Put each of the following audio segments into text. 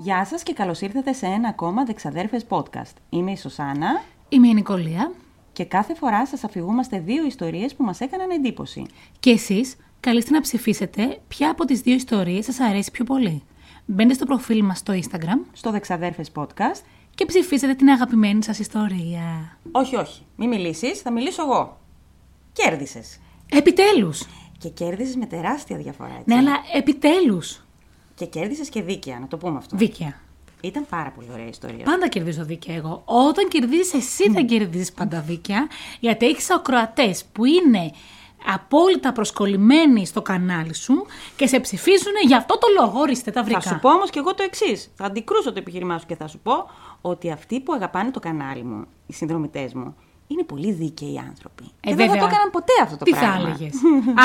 Γεια σας και καλώς ήρθατε σε ένα ακόμα Δεξαδέρφες podcast. Είμαι η Σωσάνα Είμαι η Νικολία και κάθε φορά σας αφηγούμαστε δύο ιστορίες που μας έκαναν εντύπωση. και εσείς καλείστε να ψηφίσετε ποια από τις δύο ιστορίες σας αρέσει πιο πολύ. Μπαίνετε στο προφίλ μας στο Instagram Στο Δεξαδέρφες podcast, και ψηφίσετε την αγαπημένη σας ιστορία. όχι όχι, μη μιλήσεις, θα μιλήσω εγώ. Κέρδισες. Επιτέλους! Και κέρδισες με τεράστια διαφορά, έτσι. Ναι, αλλά επιτέλους! Και κέρδισες και δίκαια, να το πούμε αυτό. Δίκαια. Ήταν πάρα πολύ ωραία η ιστορία. Πάντα κερδίζω δίκαια εγώ. Όταν κερδίζεις εσύ δεν κερδίζεις πάντα δίκαια, γιατί έχεις ακροατές που είναι απόλυτα προσκολλημένοι στο κανάλι σου και σε ψηφίζουν για αυτό το λόγο. Ορίστε, τα βρήκα. Θα σου πω όμως και εγώ το εξής. Θα αντικρούσω το επιχείρημά σου και θα σου πω ότι αυτοί που αγαπάνε το κανάλι μου, οι συνδρομητές μου, είναι πολύ δίκαιοι άνθρωποι. Ε, και δεν θα βέβαια. το έκαναν ποτέ αυτό το Τι πράγμα. θα έλεγες;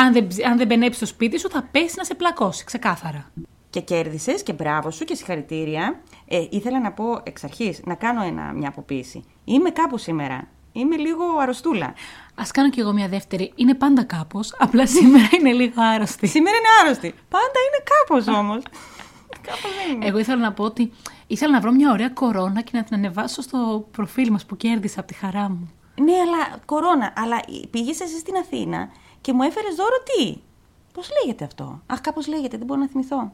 αν δεν, ψ- αν δεν μπενέψει στο σπίτι σου, θα πέσει να σε πλακώσει, ξεκάθαρα. Και κέρδισες και μπράβο σου και συγχαρητήρια. Ε, ήθελα να πω εξ αρχής να κάνω ένα, μια αποποίηση. Είμαι κάπου σήμερα. Είμαι λίγο αρρωστούλα. Α κάνω κι εγώ μια δεύτερη. Είναι πάντα κάπως. Απλά σήμερα είναι λίγο άρρωστη. Σήμερα είναι άρρωστη. Πάντα είναι κάπως όμως. κάπως δεν είναι. Εγώ ήθελα να πω ότι ήθελα να βρω μια ωραία κορώνα και να την ανεβάσω στο προφίλ μας που κέρδισα από τη χαρά μου. Ναι, αλλά κορώνα. Αλλά πήγες εσύ στην Αθήνα και μου έφερες δώρο τι; Πώς λέγεται αυτό; Αχ, κάπως λέγεται, δεν μπορώ να θυμηθώ.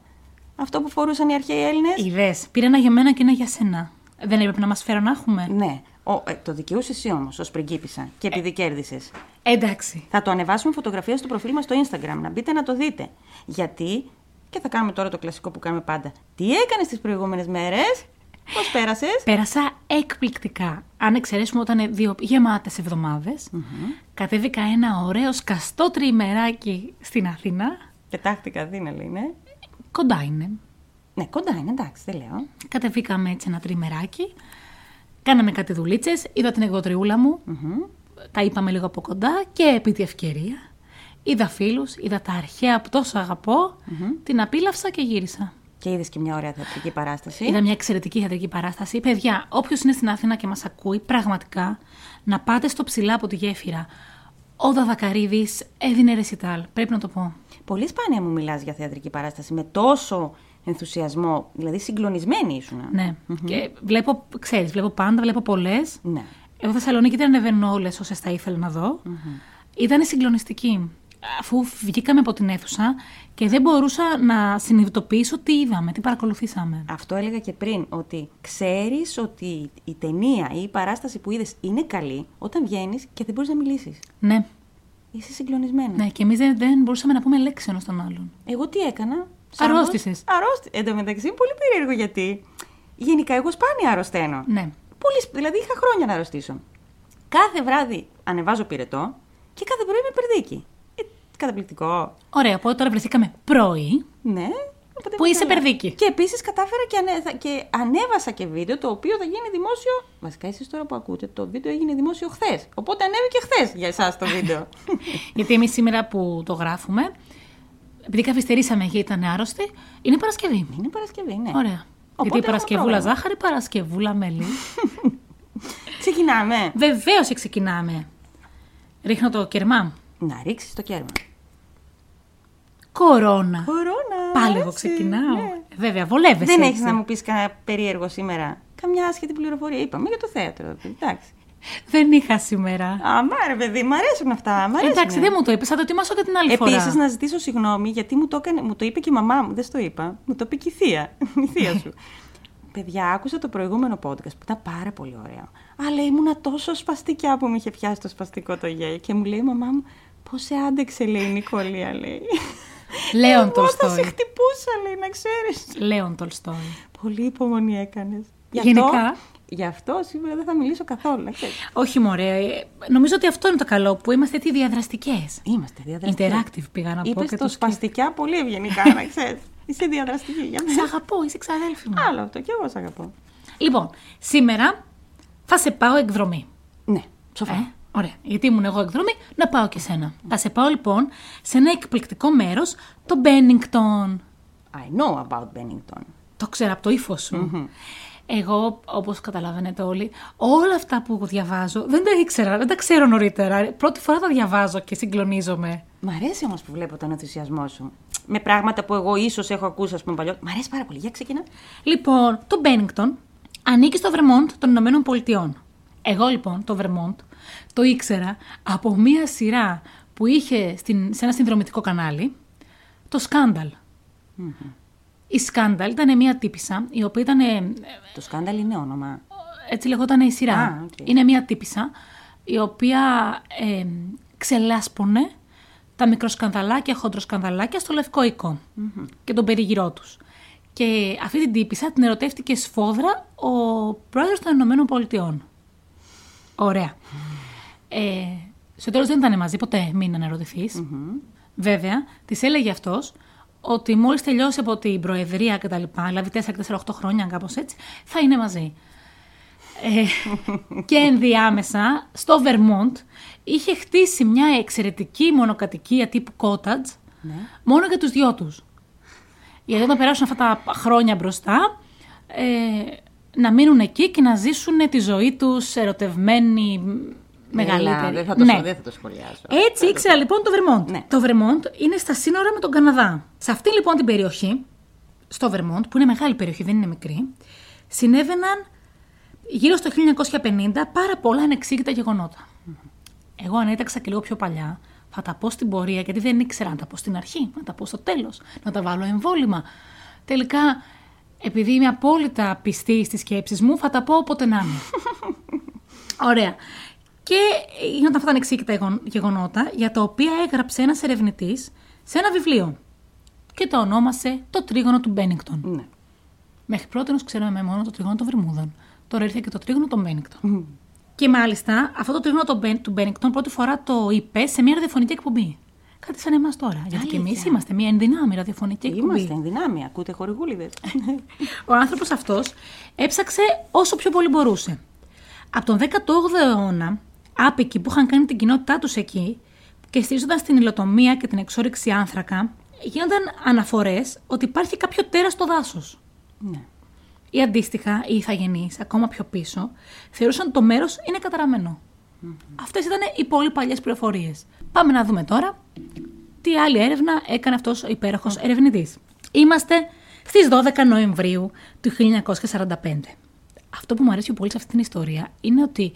Αυτό που φορούσαν οι αρχαίοι Έλληνες. Είδε. Πήρα ένα για μένα και ένα για σένα. Δεν έπρεπε να μας φέρω να έχουμε. Ναι. Ο, ε, το δικαιούσες εσύ όμως ως πριγκίπισσα και επειδή κέρδισες. Εντάξει. Θα το ανεβάσουμε φωτογραφία στο προφίλ μας στο Instagram, να μπείτε να το δείτε. Γιατί, και θα κάνουμε τώρα το κλασικό που κάνουμε πάντα. Τι έκανες τις προηγούμενες μέρες, Πώς πέρασες; Πέρασα εκπληκτικά. Αν εξαιρέσουμε όταν είναι δύο γεμάτες εβδομάδες, κατέβηκα ένα ωραίο σκαστό τριημεράκι στην Αθήνα. Πετάχτηκα Αθήνα, λέει, ναι. Κοντά είναι. Ναι, κοντά είναι, εντάξει, δεν λέω. Κατεβήκαμε έτσι ένα τριμεράκι. Κάναμε κάτι δουλίτσες. Είδα την εκδοτριούλα μου. Τα είπαμε λίγο από κοντά και επί τη ευκαιρία. Είδα φίλους, είδα τα αρχαία που τόσο αγαπώ. Την απίλαυσα και γύρισα. Και είδες και μια ωραία θεατρική παράσταση. Είδα μια εξαιρετική θεατρική παράσταση. Παιδιά, όποιος είναι στην Αθήνα και μας ακούει, πραγματικά να πάτε στο ψηλά από τη γέφυρα. Ο Δαδακαρίδη έδινε ρεσιτάλ. Πρέπει να το πω. Πολύ σπάνια μου μιλάς για θεατρική παράσταση με τόσο ενθουσιασμό. Δηλαδή, συγκλονισμένη ήσουν. Ναι. Και βλέπω, ξέρεις, βλέπω πάντα, βλέπω πολλές. Ναι. Εγώ Θεσσαλονίκη δεν ανεβαίνω όλες όσες θα ήθελα να δω. Ήταν συγκλονιστική. Αφού βγήκαμε από την αίθουσα και δεν μπορούσα να συνειδητοποιήσω τι είδαμε, τι παρακολουθήσαμε. Αυτό έλεγα και πριν, ότι ξέρεις ότι η ταινία ή η παράσταση που είδες είναι καλή όταν βγαίνεις και δεν μπορείς να μιλήσεις. Ναι, Είσαι συγκλονισμένη. ναι, και εμείς δεν, δεν μπορούσαμε να πούμε λέξη ένας στον άλλον. Εγώ τι έκανα; Αρρώστησες. Αρρώστη. Εν τω μεταξύ, είναι πολύ περίεργο γιατί. Γενικά, εγώ σπάνια αρρωσταίνω. Ναι. Πολύ, σπ- δηλαδή, είχα χρόνια να αρρωστήσω. Κάθε βράδυ ανεβάζω πυρετό και κάθε πρωί με περδίκι. Ε, καταπληκτικό. Ωραία, οπότε τώρα βρεθήκαμε πρωί. Ναι. Οπότε Που είμαι είσαι καλά. περδίκι. Και επίσης κατάφερα και, ανε, θα- και ανέβασα και βίντεο το οποίο θα γίνει δημόσιο. Βασικά, εσείς τώρα που ακούτε, το βίντεο έγινε δημόσιο χθες. Οπότε ανέβηκε χθες για εσάς το βίντεο. Γιατί εμείς σήμερα που το γράφουμε, επειδή καθυστερήσαμε γιατί ήταν άρρωστοι, είναι Παρασκευή. είναι Παρασκευή, ναι. Ωραία. Οπότε γιατί έχουμε Παρασκευούλα πρόγραμμα. ζάχαρη, Παρασκευούλα μέλι. Ξεκινάμε. Βεβαίως και ξεκινάμε. Ρίχνω το κερμά. Να ρίξεις το κέρμα. Κορώνα. Κορώνα. Πάλι εγώ έτσι, ξεκινάω. ναι. Βέβαια, βολεύεσαι. Δεν έχεις έτσι. να μου πεις κανένα περίεργο σήμερα. Καμιά άσχετη πληροφορία. Είπαμε για το θέατρο. Εντάξει. Δεν είχα σήμερα. Α, μα ρε παιδί, μ' αρέσουν αυτά. Μ' αρέσουν. Εντάξει, δεν μου το είπες, θα το ετοιμάσω και την άλλη φορά. Επίσης, να ζητήσω συγγνώμη γιατί μου το, έκανε, μου το είπε και η μαμά μου. Δεν στο είπα. Μου το είπε και η θεία. η θεία σου. Παιδιά, άκουσα το προηγούμενο podcast που ήταν πάρα πολύ ωραίο. Αλλά ήμουνα τόσο σπαστικιά που με είχε πιάσει το σπαστικό το γέλιο. Και μου λέει η μαμά μου, πώς σε άντεξε, λέει η Νικολία, λέει. Λέον Εγώ θα σε Τολστόι. χτυπούσα, λέει, να ξέρεις. Λέον Τολστόι. Πολύ υπομονή έκανες. Γενικά. Γι' αυτό σήμερα δεν θα μιλήσω καθόλου, να ξέρεις. Όχι, μωρέ. ε, Νομίζω ότι αυτό είναι το καλό που είμαστε τι διαδραστικές. Είμαστε διαδραστικοί. Interactive πήγα να πω Είπες και το το σκέφτηκα. σπαστικιά πολύ ευγενικά, να ξέρεις. Είσαι διαδραστική για Σε μένα. αγαπώ, είσαι ξαδέλφη μου. Άλλο αυτό, και εγώ σ' αγαπώ. Λοιπόν, σήμερα θα σε πάω εκδρομή. Ναι, σοφά. Ε, ωραία. Γιατί ήμουν εγώ εκδρομή, να πάω και σένα. Θα σε πάω λοιπόν σε ένα εκπληκτικό μέρος, το Μπένιγκτον. I know about Bennington. Το ξέρω από το ύφος σου. Εγώ, όπως καταλαβαίνετε όλοι, όλα αυτά που διαβάζω δεν τα ήξερα, δεν τα ξέρω νωρίτερα. Πρώτη φορά τα διαβάζω και συγκλονίζομαι. Μ' αρέσει όμως που βλέπω τον ενθουσιασμό σου. με πράγματα που εγώ ίσως έχω ακούσει, ας πούμε, παλιό. Μ' αρέσει πάρα πολύ. Για ξεκινά. Λοιπόν, το Μπένιγκτον ανήκει στο Βερμόντ των Ηνωμένων Πολιτειών. Εγώ λοιπόν το Βερμόντ το ήξερα από μία σειρά που είχε στην, σε ένα συνδρομητικό κανάλι, το Scandal Η Scandal ήταν μία τύπισσα, η οποία ήταν... ε, Το Scandal είναι όνομα. έτσι λεγόταν η σειρά. Α, οκ. Είναι μία τύπισσα η οποία ε, ξελάσπωνε τα μικροσκανδαλάκια, χοντροσκανδαλάκια στο λευκό οικό και τον περιγυρό τους. Και αυτή την τύπησα την ερωτεύτηκε σφόδρα ο πρόεδρος των Ηνωμένων Πολιτειών. Ωραία. Ε, στο τέλος δεν ήταν μαζί, ποτέ μην αναρωτηθείς. Βέβαια, της έλεγε αυτός ότι μόλις τελειώσει από την προεδρία και τα λοιπά, δηλαδή 4-4-8 χρόνια κάπως έτσι, θα είναι μαζί. Ε, και ενδιάμεσα στο Βερμόντ είχε χτίσει μια εξαιρετική μονοκατοικία τύπου cottage μόνο για τους δυο τους. Γιατί όταν περάσουν αυτά τα χρόνια μπροστά, ε, να μείνουν εκεί και να ζήσουν τη ζωή τους ερωτευμένοι μεγαλύτερη. Έλα, δεν, θα το, Ναι. δεν θα το σχολιάσω. Έτσι ήξερα λοιπόν το Βερμόντ. Ναι. Το Βερμόντ είναι στα σύνορα με τον Καναδά. Σε αυτή λοιπόν την περιοχή, στο Βερμόντ, που είναι μεγάλη περιοχή, δεν είναι μικρή, συνέβαιναν γύρω στο 1950 πάρα πολλά ανεξήγητα γεγονότα. Εγώ αν έταξα και λίγο πιο παλιά, θα τα πω στην πορεία, γιατί δεν ήξερα να τα πω στην αρχή, να τα πω στο τέλος, να τα βάλω εμβόλυμα. Τελικά, επειδή είμαι απόλυτα πιστή στις σκέψεις μου, θα τα πω όποτε να είναι. Ωραία. Και γίνονταν αυτά τα ανεξήγητα γεγον- γεγονότα, για τα οποία έγραψε ένας ερευνητής σε ένα βιβλίο. Και το ονόμασε «Το τρίγωνο του Μπένιγκτον». Ναι. Μέχρι πρώτη ξέραμε μόνο το τρίγωνο των Βερμούδων. Τώρα ήρθε και το τρίγωνο των Μπένιγκτον. Και μάλιστα αυτό το τρίγωνο των Μπεν- του Μπένιγκτον πρώτη φορά το είπε σε μια ραδιοφωνική εκπομπή. Κάτι σαν εμάς τώρα. Γιατί και εμείς Αλήθεια. είμαστε μια ενδυνάμει ραδιοφωνική εκπομπή. Είμαστε εν δυνάμει, ακούτε χορηγούλιδες. Ο άνθρωπος αυτός έψαξε όσο πιο πολύ μπορούσε. Από τον 18ο αιώνα, άπικοι που είχαν κάνει την κοινότητά τους εκεί και στηρίζονταν στην υλοτομία και την εξόριξη άνθρακα, γίνονταν αναφορές ότι υπάρχει κάποιο τέρας στο δάσος. ναι. Ή αντίστοιχα, οι ηθαγενείς, ακόμα πιο πίσω, θεωρούσαν ότι το μέρος είναι καταραμένο. Αυτές ήταν οι πολύ παλιές πληροφορίες. Πάμε να δούμε τώρα τι άλλη έρευνα έκανε αυτός ο υπέροχος ερευνητής. Είμαστε στις 12 Νοεμβρίου του 1945. Αυτό που μου αρέσει πολύ σε αυτή την ιστορία είναι ότι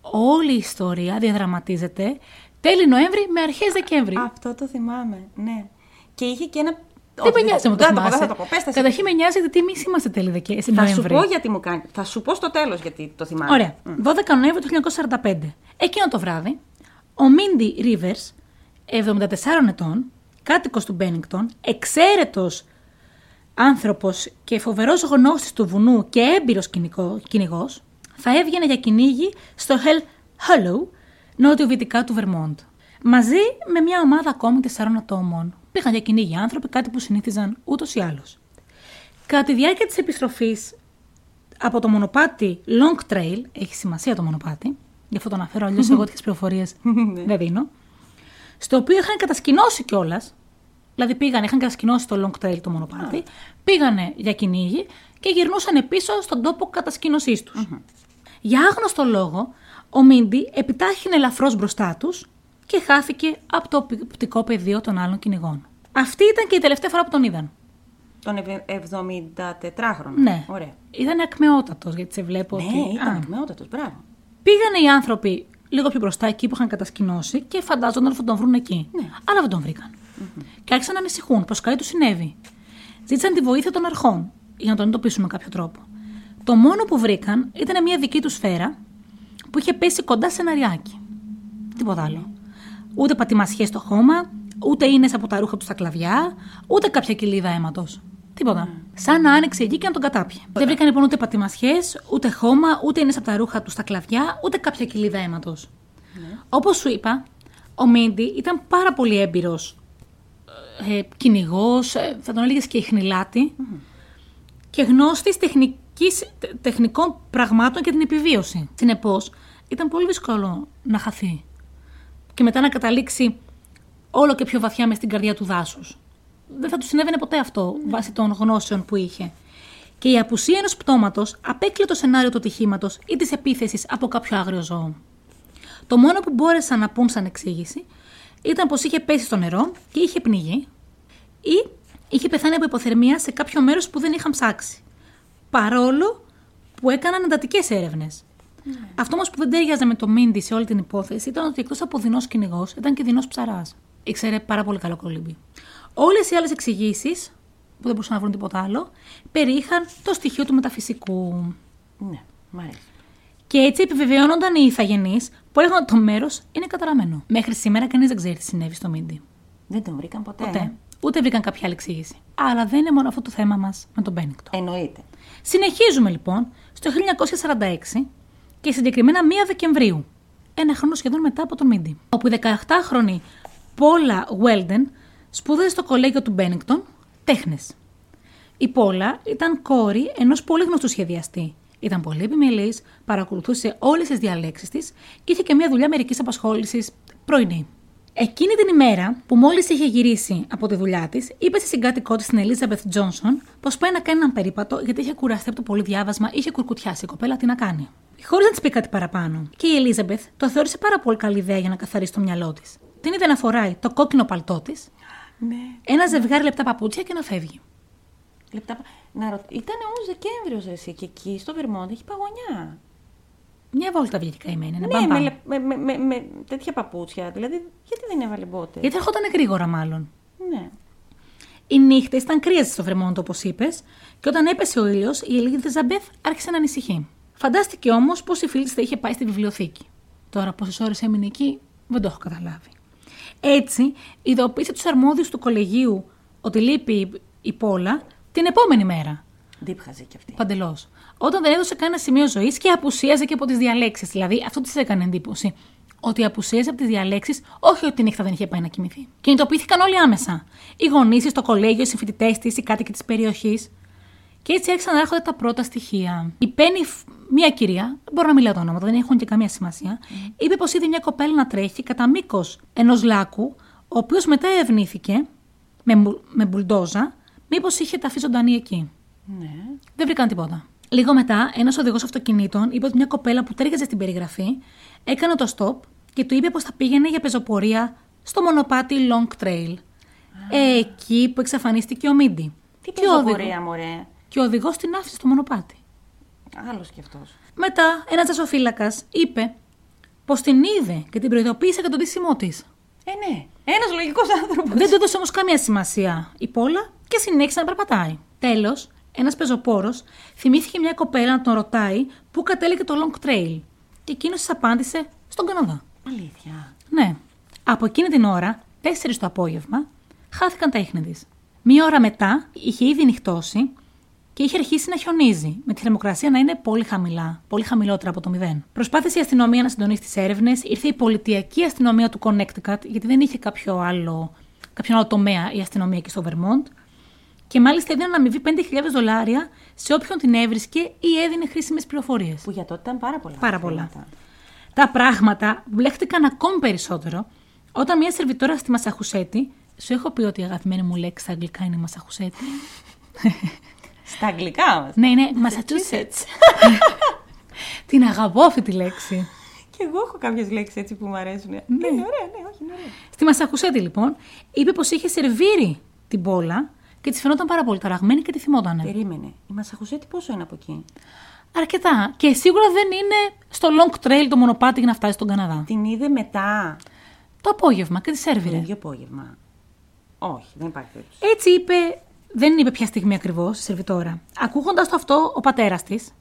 όλη η ιστορία διαδραματίζεται τέλη Νοέμβρη με αρχές Δεκέμβρη. Αυτό το θυμάμαι, ναι. Και είχε και ένα. Δεν με νοιάζει να το δεν θα πω, θυμάσαι; δεν θα το πω. Πες τα εσύ. Καταρχήν με νοιάζει γιατί εμείς είμαστε τέλη Δεκέμβρη. Θα σου πω γιατί μου κάνει. Θα σου πω στο τέλος γιατί το θυμάμαι. Ωραία. 12 Νοέμβρη του 1945. Εκείνο το βράδυ, ο Μίντι Ρίβερς, 74 ετών, κάτοικος του Μπένιγκτον, εξαίρετος άνθρωπος και φοβερός γνώστης του βουνού και έμπειρος κυνηγός, θα έβγαινε για κυνήγι στο Hell Hollow, νότιο-βυτικά του Βερμόντ. Μαζί με μια ομάδα ακόμη τεσσάρων ατόμων. Πήγαν για κυνήγι άνθρωποι, κάτι που συνήθιζαν ούτως ή άλλως. Κατά τη διάρκεια της επιστροφής από το μονοπάτι Long Trail, έχει σημασία το μονοπάτι, γι' αυτό το αναφέρω, αλλιώς εγώ τέτοιες πληροφορίες δεν δίνω. Στο οποίο είχαν κατασκηνώσει κιόλας, δηλαδή πήγαν, είχαν κατασκηνώσει το Long Trail το μονοπάτι, πήγανε για κυνήγι και γυρνούσαν πίσω στον τόπο κατασκήνωσή τους. Για άγνωστο λόγο, ο Μίντι επιτάχυνε ελαφρώς μπροστά τους και χάθηκε από το οπτικό πεδίο των άλλων κυνηγών. Αυτή ήταν και η τελευταία φορά που τον είδαν. Τον ευ- 74χρονο. Ναι. Ωραία. Ήταν ακμεότατος, γιατί σε βλέπω Ναι, ότι. ήταν Α. ακμεότατος, μπράβο. Πήγανε οι άνθρωποι λίγο πιο μπροστά εκεί που είχαν κατασκηνώσει και φαντάζονταν ότι θα τον βρουν εκεί. Ναι. Αλλά δεν τον βρηκαν. Και άρχισαν να ανησυχούν πω κάτι του συνέβη. Ζήτησαν τη βοήθεια των αρχών για να τον εντοπίσουν με κάποιο τρόπο. Το μόνο που βρήκαν ήταν μια δική τους σφαίρα που είχε πέσει κοντά σε ένα ριάκι. Τίποτα άλλο. Ούτε πατημασιές στο χώμα, ούτε είναι από τα ρούχα τους στα κλαβιά, ούτε κάποια κοιλίδα αίματος. Τίποτα. Σαν να άνοιξε εκεί και να τον κατάπιε. Δεν βρήκαν λοιπόν ούτε πατημασιές, ούτε χώμα, ούτε είναι από τα ρούχα τους στα κλαβιά, ούτε κάποια κοιλίδα αίματος. Όπως σου είπα, ο Μίντι ήταν πάρα πολύ έμπειρος ε, κυνηγός, θα τον έλεγες και ιχνηλάτη, και γνώστης τεχνικής, τε- τεχνικών πραγμάτων και την επιβίωση. Συνεπώς, ήταν πολύ δύσκολο να χαθεί και μετά να καταλήξει όλο και πιο βαθιά μες στην καρδιά του δάσους. Δεν θα του συνέβαινε ποτέ αυτό βάσει των γνώσεων που είχε. Και η απουσία ενός πτώματος απέκλειε το σενάριο του ατυχήματος ή της επίθεσης από κάποιο άγριο ζώο. Το μόνο που μπόρεσαν να πούν σαν εξήγηση ήταν πως είχε πέσει στο νερό και είχε πνιγεί ή είχε πεθάνει από υποθερμία σε κάποιο μέρος που δεν είχαν ψάξει. Παρόλο που έκαναν εντατικές έρευνες. Αυτό όμως που δεν τέριαζε με το Μίντι σε όλη την υπόθεση ήταν ότι εκτός από δεινός κυνηγός ήταν και δεινός ψαράς. Ήξερε πάρα πολύ καλό κολύμπι. Όλες οι άλλες εξηγήσεις, που δεν μπορούσαν να βρουν τίποτα άλλο, περιείχαν το στοιχείο του μεταφυσικού. Ναι, μ' αρέσει. Και έτσι επιβεβαιώνονταν οι ηθαγενείς που έλεγαν ότι το μέρος είναι καταραμένο. Μέχρι σήμερα κανείς δεν ξέρει τι συνέβη στο Μίντι. Δεν τον βρήκαν ποτέ. Ποτέ. Ούτε βρήκαν κάποια άλλη εξήγηση. Αλλά δεν είναι μόνο αυτό το θέμα μας με τον Μπένικτο. Εννοείται. Συνεχίζουμε λοιπόν στο 1946 και συγκεκριμένα 1 Δεκεμβρίου, ένα χρόνο σχεδόν μετά από τον Μίντι, όπου η 18χρονη Πόλα Βέλντεν σπούδασε στο κολέγιο του Μπένικτον τέχνες. Η Πόλα ήταν κόρη ενός πολύ γνωστού σχεδιαστή. Ήταν πολύ επιμελής, παρακολουθούσε όλες τις διαλέξεις της και είχε και μια δουλειά μερικής απασχόλησης πρωινή. Εκείνη την ημέρα που μόλις είχε γυρίσει από τη δουλειά της, είπε στη συγκάτοικό της την Ελίζαμπεθ Τζόνσον πως πάει να κάνει έναν περίπατο γιατί είχε κουραστεί από το πολύ διάβασμα, είχε κουρκουτιάσει η κοπέλα τι να κάνει. Χωρίς να της πει κάτι παραπάνω. Και η Ελίζαμπεθ το θεώρησε πάρα πολύ καλή ιδέα για να καθαρίσει το μυαλό της. Την είδε να φοράει το κόκκινο παλτό της, Ναι. ένα ζευγάρι λεπτά παπούτσια και να φεύγει. Λεπτά... πα- Να ρω... Ήταν όμως Δεκέμβριος εσύ και εκεί στο Βερμόντ έχει παγωνιά. Μια βόλτα βγήκε καημένη. Να ναι, πάμε με, πάνω. λε- με, με, με, με τέτοια παπούτσια. Δηλαδή, γιατί δεν έβαλε μπότε; Γιατί ερχόταν γρήγορα, μάλλον. Ναι. Οι νύχτες ήταν κρύες στο Βερμόντ, όπως είπες, και όταν έπεσε ο ήλιος, η Ελίζαμπεθ άρχισε να ανησυχεί. Φαντάστηκε όμως πως η φίλη τη θα είχε πάει στη βιβλιοθήκη. Τώρα, πόσες ώρες έμεινε εκεί, δεν το έχω καταλάβει. Έτσι, ειδοποίησε τους αρμόδιους του κολεγίου ότι λείπει η Πόλα την επόμενη μέρα. Δίπχαζε κι αυτή. Παντελώς. Όταν δεν έδωσε κανένα σημείο ζωής και απουσίαζε και από τις διαλέξεις. Δηλαδή, αυτό της έκανε εντύπωση. Ότι απουσίαζε από τις διαλέξεις, όχι ότι τη νύχτα δεν είχε πάει να κοιμηθεί. Κινητοποιήθηκαν όλοι άμεσα. Οι γονείς στο κολέγιο, οι συμφοιτητές της, οι κάτοικοι της περιοχής. Και έτσι άρχισαν να έρχονται τα πρώτα στοιχεία. Η Πέννη, μία κυρία, δεν μπορώ να μιλάω τα ονόματα, δεν έχουν και καμία σημασία, είπε πως είδε μια κοπέλα να τρέχει κατά μήκος ενός λάκου, ο οποίος μετά ευνήθηκε με, μπου- με μπουλντόζα, μήπως είχε ταφεί ζωντανή εκεί. Ναι. Δεν βρήκαν τίποτα. Λίγο μετά, ένας οδηγός αυτοκινήτων είπε ότι μια κοπέλα που τέριαζε στην περιγραφή έκανε το stop και του είπε πως θα πήγαινε για πεζοπορία στο μονοπάτι Long Trail. Εκεί που εξαφανίστηκε ο Μίντι. Τι Και ο οδηγό- πεζοπορία, μωρέ. Και ο οδηγός την άφησε στο μονοπάτι. Άλλος κι αυτός. Μετά, ένας τζασοφύλακας είπε πως την είδε και την προειδοποίησε για τον τίσιμό της. Ε, ναι. Ένας λογικός άνθρωπος. Δεν του έδωσε όμως καμία σημασία η Πόλα και συνέχισε να περπατάει. Τέλος, ένας πεζοπόρος θυμήθηκε μια κοπέλα να τον ρωτάει πού κατέληγε το Long Trail. Και εκείνος της απάντησε στον Καναδά. Αλήθεια. Ναι. Από εκείνη την ώρα, 4 το απόγευμα, χάθηκαν τα ίχνη της. Μία ώρα μετά είχε ήδη νυχτώσει και είχε αρχίσει να χιονίζει, με τη θερμοκρασία να είναι πολύ χαμηλά, πολύ χαμηλότερα από το μηδέν. Προσπάθησε η αστυνομία να συντονίσει τις έρευνες, ήρθε η πολιτιακή αστυνομία του Connecticut, γιατί δεν είχε κάποιο άλλο, κάποιον άλλο τομέα η αστυνομία εκεί στο Vermont, και μάλιστα έδιναν αμοιβή 5.000 δολάρια σε όποιον την έβρισκε ή έδινε χρήσιμες πληροφορίες. Που για τότε ήταν πάρα πολλά. Πάρα πολλά. χρήματα. Τα πράγματα μπλέχτηκαν ακόμη περισσότερο όταν μια σερβιτόρα στη Μασαχουσέτη. Σου έχω πει ότι η αγαπημένη μου λέξη στα αγγλικά είναι Μασαχουσέτη. Στα αγγλικά μα. ναι, είναι Massachusetts. Την αγαπώ αυτή τη λέξη. Και εγώ έχω κάποιες λέξεις έτσι που μου αρέσουν. Ναι. Είναι ωραία, ναι, όχι, είναι ωραία. Στη Μασαχουσέτη, λοιπόν, είπε πως είχε σερβίρει την πόλα και της φαινόταν πάρα πολύ ταραγμένη και τη θυμότανε. Περίμενε. Η Μασαχουσέτη πόσο είναι από εκεί; Αρκετά. Και σίγουρα δεν είναι στο long trail το μονοπάτι για να φτάσει στον Καναδά. Την είδε μετά; Το απόγευμα και τη Το σέρβιρε. ίδιο απόγευμα. Όχι, δεν υπάρχει περίπτωση. Έτσι είπε, δεν είπε ποια στιγμή ακριβώς η σερβιτόρα. Ακούγοντας το αυτό, ο πατέρας της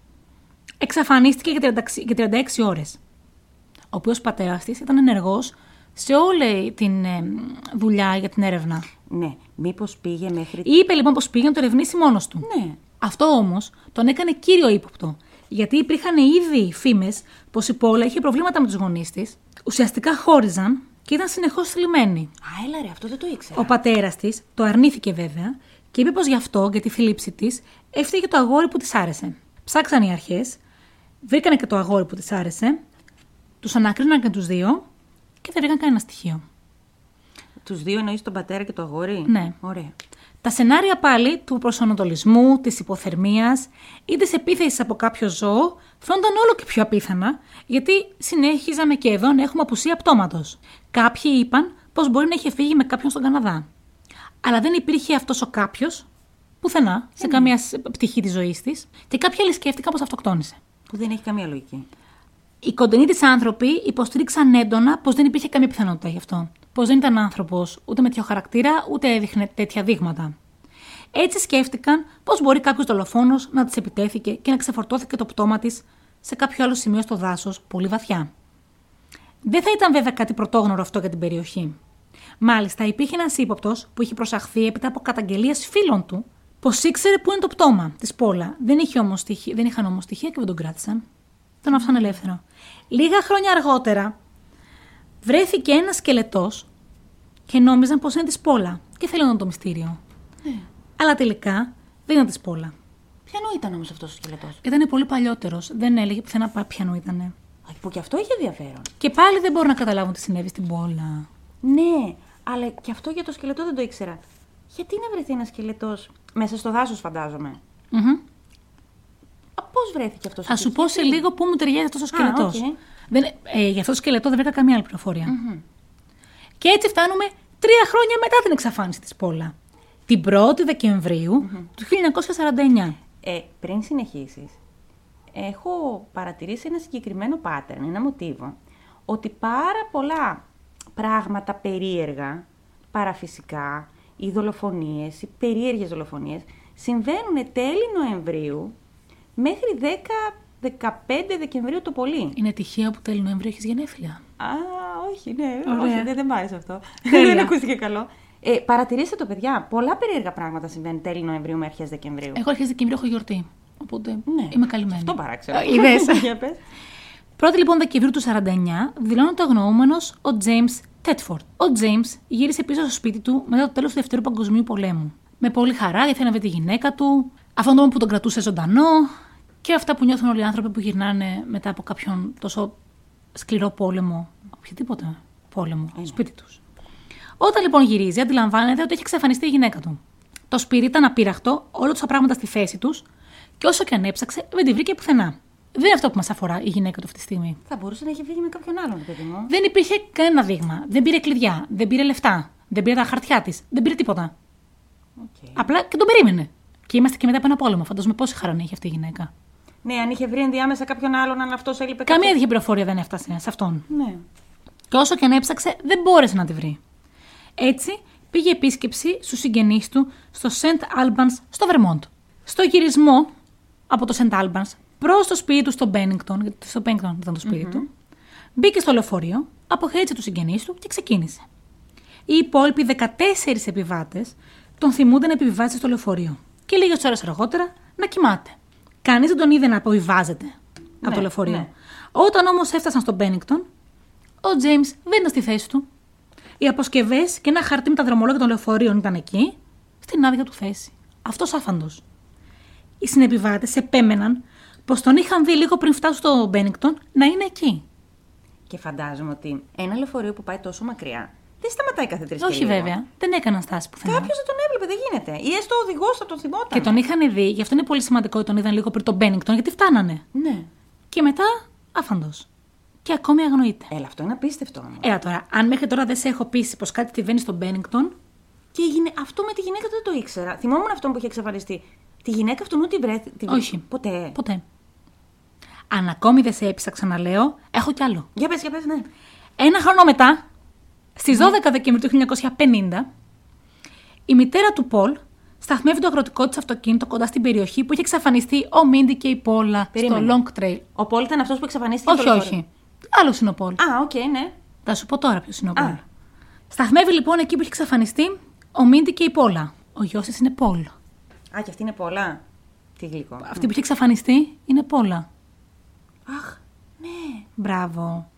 εξαφανίστηκε για 36, για 36 ώρες. Ο οποίος πατέρας της ήταν ενεργός σε όλη την ε, δουλειά για την έρευνα. Ναι, μήπως πήγε μέχρι. Είπε λοιπόν πως πήγε να το ερευνήσει μόνος του. Ναι. Αυτό όμως τον έκανε κύριο ύποπτο. Γιατί υπήρχαν ήδη φήμες πως η Πόλα είχε προβλήματα με τους γονείς της, ουσιαστικά χώριζαν και ήταν συνεχώς θλιμμένη. Α, έλα ρε, αυτό δεν το ήξερα. Ο πατέρας της το αρνήθηκε βέβαια και είπε πως γι' αυτό, για τη θλίψη της, έφταιγε το αγόρι που της άρεσε. Ψάξαν οι αρχές, βρήκανε και το αγόρι που της άρεσε, τους ανακρίναν και τους δύο και δεν βρήκαν κανένα στοιχείο. Τους δύο εννοείς τον πατέρα και το αγόρι; Ναι. Ωραία. Τα σενάρια πάλι του προσανατολισμού, της υποθερμίας ή της επίθεσης από κάποιο ζώο φαίνονταν όλο και πιο απίθανα, γιατί συνέχιζαμε και εδώ να έχουμε απουσία πτώματος. Κάποιοι είπαν πως μπορεί να είχε φύγει με κάποιον στον Καναδά. Αλλά δεν υπήρχε αυτός ο κάποιος πουθενά, σε καμία σ- πτυχή της ζωής της. Και κάποιοι άλλοι σκέφτηκαν πως αυτοκτόνησε. Που δεν έχει καμία λογική. Οι κοντινοί της άνθρωποι υποστήριξαν έντονα πως δεν υπήρχε καμία πιθανότητα γι' αυτό. Πως δεν ήταν άνθρωπος, ούτε με τέτοιο χαρακτήρα, ούτε έδειχνε τέτοια δείγματα. Έτσι σκέφτηκαν πως μπορεί κάποιος δολοφόνος να της επιτέθηκε και να ξεφορτώθηκε το πτώμα της σε κάποιο άλλο σημείο στο δάσος, πολύ βαθιά. Δεν θα ήταν βέβαια κάτι πρωτόγνωρο αυτό για την περιοχή. Μάλιστα, υπήρχε ένας ύποπτος που είχε προσαχθεί έπειτα από καταγγελίες φίλων του πως ήξερε πού είναι το πτώμα της Πόλα. Δεν, είχε όμως στοιχεία, δεν είχαν όμως στοιχεία και δεν τον κράτησαν. Τον άφησαν ελεύθερο. Λίγα χρόνια αργότερα βρέθηκε ένας σκελετός και νόμιζαν πως είναι της Πόλα και θέλουν το μυστήριο. Αλλά τελικά δεν ήταν της Πόλα. Ποιανού ήταν όμως αυτός ο σκελετός; Ήταν πολύ παλιότερος. Δεν έλεγε πουθενά πα- ποιανού ήταν. Που και αυτό είχε ενδιαφέρον. Και πάλι δεν μπορούν να καταλάβουν τι συνέβη στην Πόλα. Ναι, αλλά και αυτό για το σκελετό δεν το ήξερα. Γιατί να βρεθεί ένας σκελετός μέσα στο δάσος, φαντάζομαι; Μμμ. Πώς βρέθηκε αυτός Θα σου πω σε λίγο πού μου ταιριάζει αυτός ο σκελετός. οκ. ε, για αυτό το σκελετό δεν βρήκα καμία άλλη πληροφορία. Και έτσι φτάνουμε τρία χρόνια μετά την εξαφάνιση της Πόλα. Την 1η δεκεμβριου του 1949. Ε, πριν συνεχίσεις, έχω παρατηρήσει ένα συγκεκριμένο pattern, ένα μοτίβο, ότι πάρα πολλά πράγματα περίεργα, παραφυσικά, οι δολοφονίες, οι περίεργες δολοφονίες, συμβαίνουν τέλη Νοεμβρίου μέχρι 10-15 Δεκεμβρίου το πολύ. Είναι τυχαίο που τέλη Νοεμβρίου έχεις γενέθλια. Α, όχι, ναι, Ωραία. όχι, δεν, δεν μ' άρεσε αυτό. Τέλεια. δεν ακούστηκε καλό. Ε, παρατηρήστε το, παιδιά. Πολλά περίεργα πράγματα συμβαίνουν τέλη Νοεμβρίου με αρχές Δεκεμβρίου. Εγώ αρχές Δεκεμβρίου έχω γιορτή. Οπότε Ναι. είμαι καλυμμένη. Αυτό παράξενο. Ε, είδες. Για πες. 1η λοιπόν Δεκεμβρίου του 49 δηλώνεται αγνοούμενος ο James Τέτφορντ. Ο James γύρισε πίσω στο σπίτι του μετά το τέλος του Δευτέρου Παγκοσμίου Πολέμου. Με πολύ χαρά γιατί να βρει τη γυναίκα του, αυτόν τον που τον κρατούσε ζωντανό και αυτά που νιώθουν όλοι οι άνθρωποι που γυρνάνε μετά από κάποιον τόσο σκληρό πόλεμο. Οποιοδήποτε πόλεμο, σπίτι τους. Όταν λοιπόν γυρίζει, αντιλαμβάνεται ότι έχει εξαφανιστεί η γυναίκα του. Το σπίτι ήταν απείραχτο, όλα τους τα πράγματα στη θέση τους και όσο και αν έψαξε, δεν τη βρήκε πουθενά. Δεν είναι αυτό που μας αφορά η γυναίκα του αυτή τη στιγμή. Θα μπορούσε να έχει φύγει με κάποιον άλλον, παιδί μου. Δεν υπήρχε κανένα δείγμα. Δεν πήρε κλειδιά, δεν πήρε λεφτά, δεν πήρε τα χαρτιά της, δεν πήρε τίποτα. Οκ. Απλά και τον περίμενε. Και είμαστε και μετά από ένα πόλεμο. Φαντάζομαι πόση χαρά να έχει αυτή η γυναίκα. Ναι, αν είχε βρει ενδιάμεσα κάποιον άλλον, αν αυτός έλειπε. Καμία κάποιο- τέτοια πληροφορία δεν έφτασε σε αυτόν. Ναι. Και όσο και αν έψαξε, δεν μπόρεσε να τη βρει. Έτσι, πήγε επίσκεψη στους συγγενείς του στο St. Albans στο Vermont. Στο γυρισμό από το St. Albans προς το σπίτι του στο Bennington, γιατί στο Bennington ήταν το σπίτι του, μπήκε στο λεωφορείο, αποχαιρέτησε τους συγγενείς του και ξεκίνησε. Οι υπόλοιποι 14 επιβάτες τον θυμούνται να επιβιβάζει στο λεωφορείο και λίγες ώρες αργότερα να κοιμάται. Κανείς δεν τον είδε να αποβιβάζεται από Ναι, το λεωφορείο. ναι. Όταν όμως έφτασαν στο Bennington, ο Τζέιμς δεν ήταν στη θέση του. Οι αποσκευές και ένα χαρτί με τα δρομολόγια των λεωφορείων ήταν εκεί, στην άδεια του θέση. Αυτός άφαντος. Οι συνεπιβάτες επέμεναν πως τον είχαν δει λίγο πριν φτάσουν στο Μπένιγκτον να είναι εκεί. Και φαντάζομαι ότι ένα λεωφορείο που πάει τόσο μακριά δεν σταματάει κάθε τρεις Όχι βέβαια, δεν έκαναν στάση πουθενά. Κάποιος δεν τον έβλεπε, δεν γίνεται. Ή έστω ο οδηγός θα τον θυμόταν. Και τον είχαν δει, γι' αυτό είναι πολύ σημαντικό ότι τον είδαν λίγο πριν τον Μπένιγκτον, γιατί φτάνανε. Ναι. Και μετά άφαντος. Και ακόμη αγνοείται. Έλα, αυτό είναι απίστευτο όμως. Έλα τώρα, αν μέχρι τώρα δεν σε έχω πείσει πως κάτι τη βαίνει στον Μπένιγκτον, Και η γυναι... αυτό με τη γυναίκα του δεν το ήξερα. Θυμόμουν αυτόν που είχε εξαφανιστεί. Τη γυναίκα αυτού τη βρέθη. Τη... βρέ- όχι. Ποτέ. Ποτέ. Αν ακόμη δεν σε έπεισα, ξαναλέω, έχω κι άλλο. Για πες, για πες, ναι. Ένα χρόνο μετά, στις 12 Δεκεμβρίου του 1950, η μητέρα του Πολ σταθμεύει το αγροτικό της αυτοκίνητο κοντά στην περιοχή που είχε εξαφανιστεί ο Μίντι και η Πόλα Περίμενε. στο Long Trail. Ο Πολ ήταν αυτός που εξαφανίστηκε. Όχι, στο λεωφορείο. όχι. Άλλος είναι ο Πολ. Α, οκ, ναι. Θα σου πω τώρα ποιος είναι ο Α. Πολ. Σταθμεύει λοιπόν εκεί που είχε εξαφανιστεί ο Μίντι και η Πόλα. Ο γιος της είναι Πολ. Α, και αυτή είναι πολλά. Τι γλυκό. Αυτή που είχε εξαφανιστεί είναι Πόλα. Αχ, ναι. Μπράβο.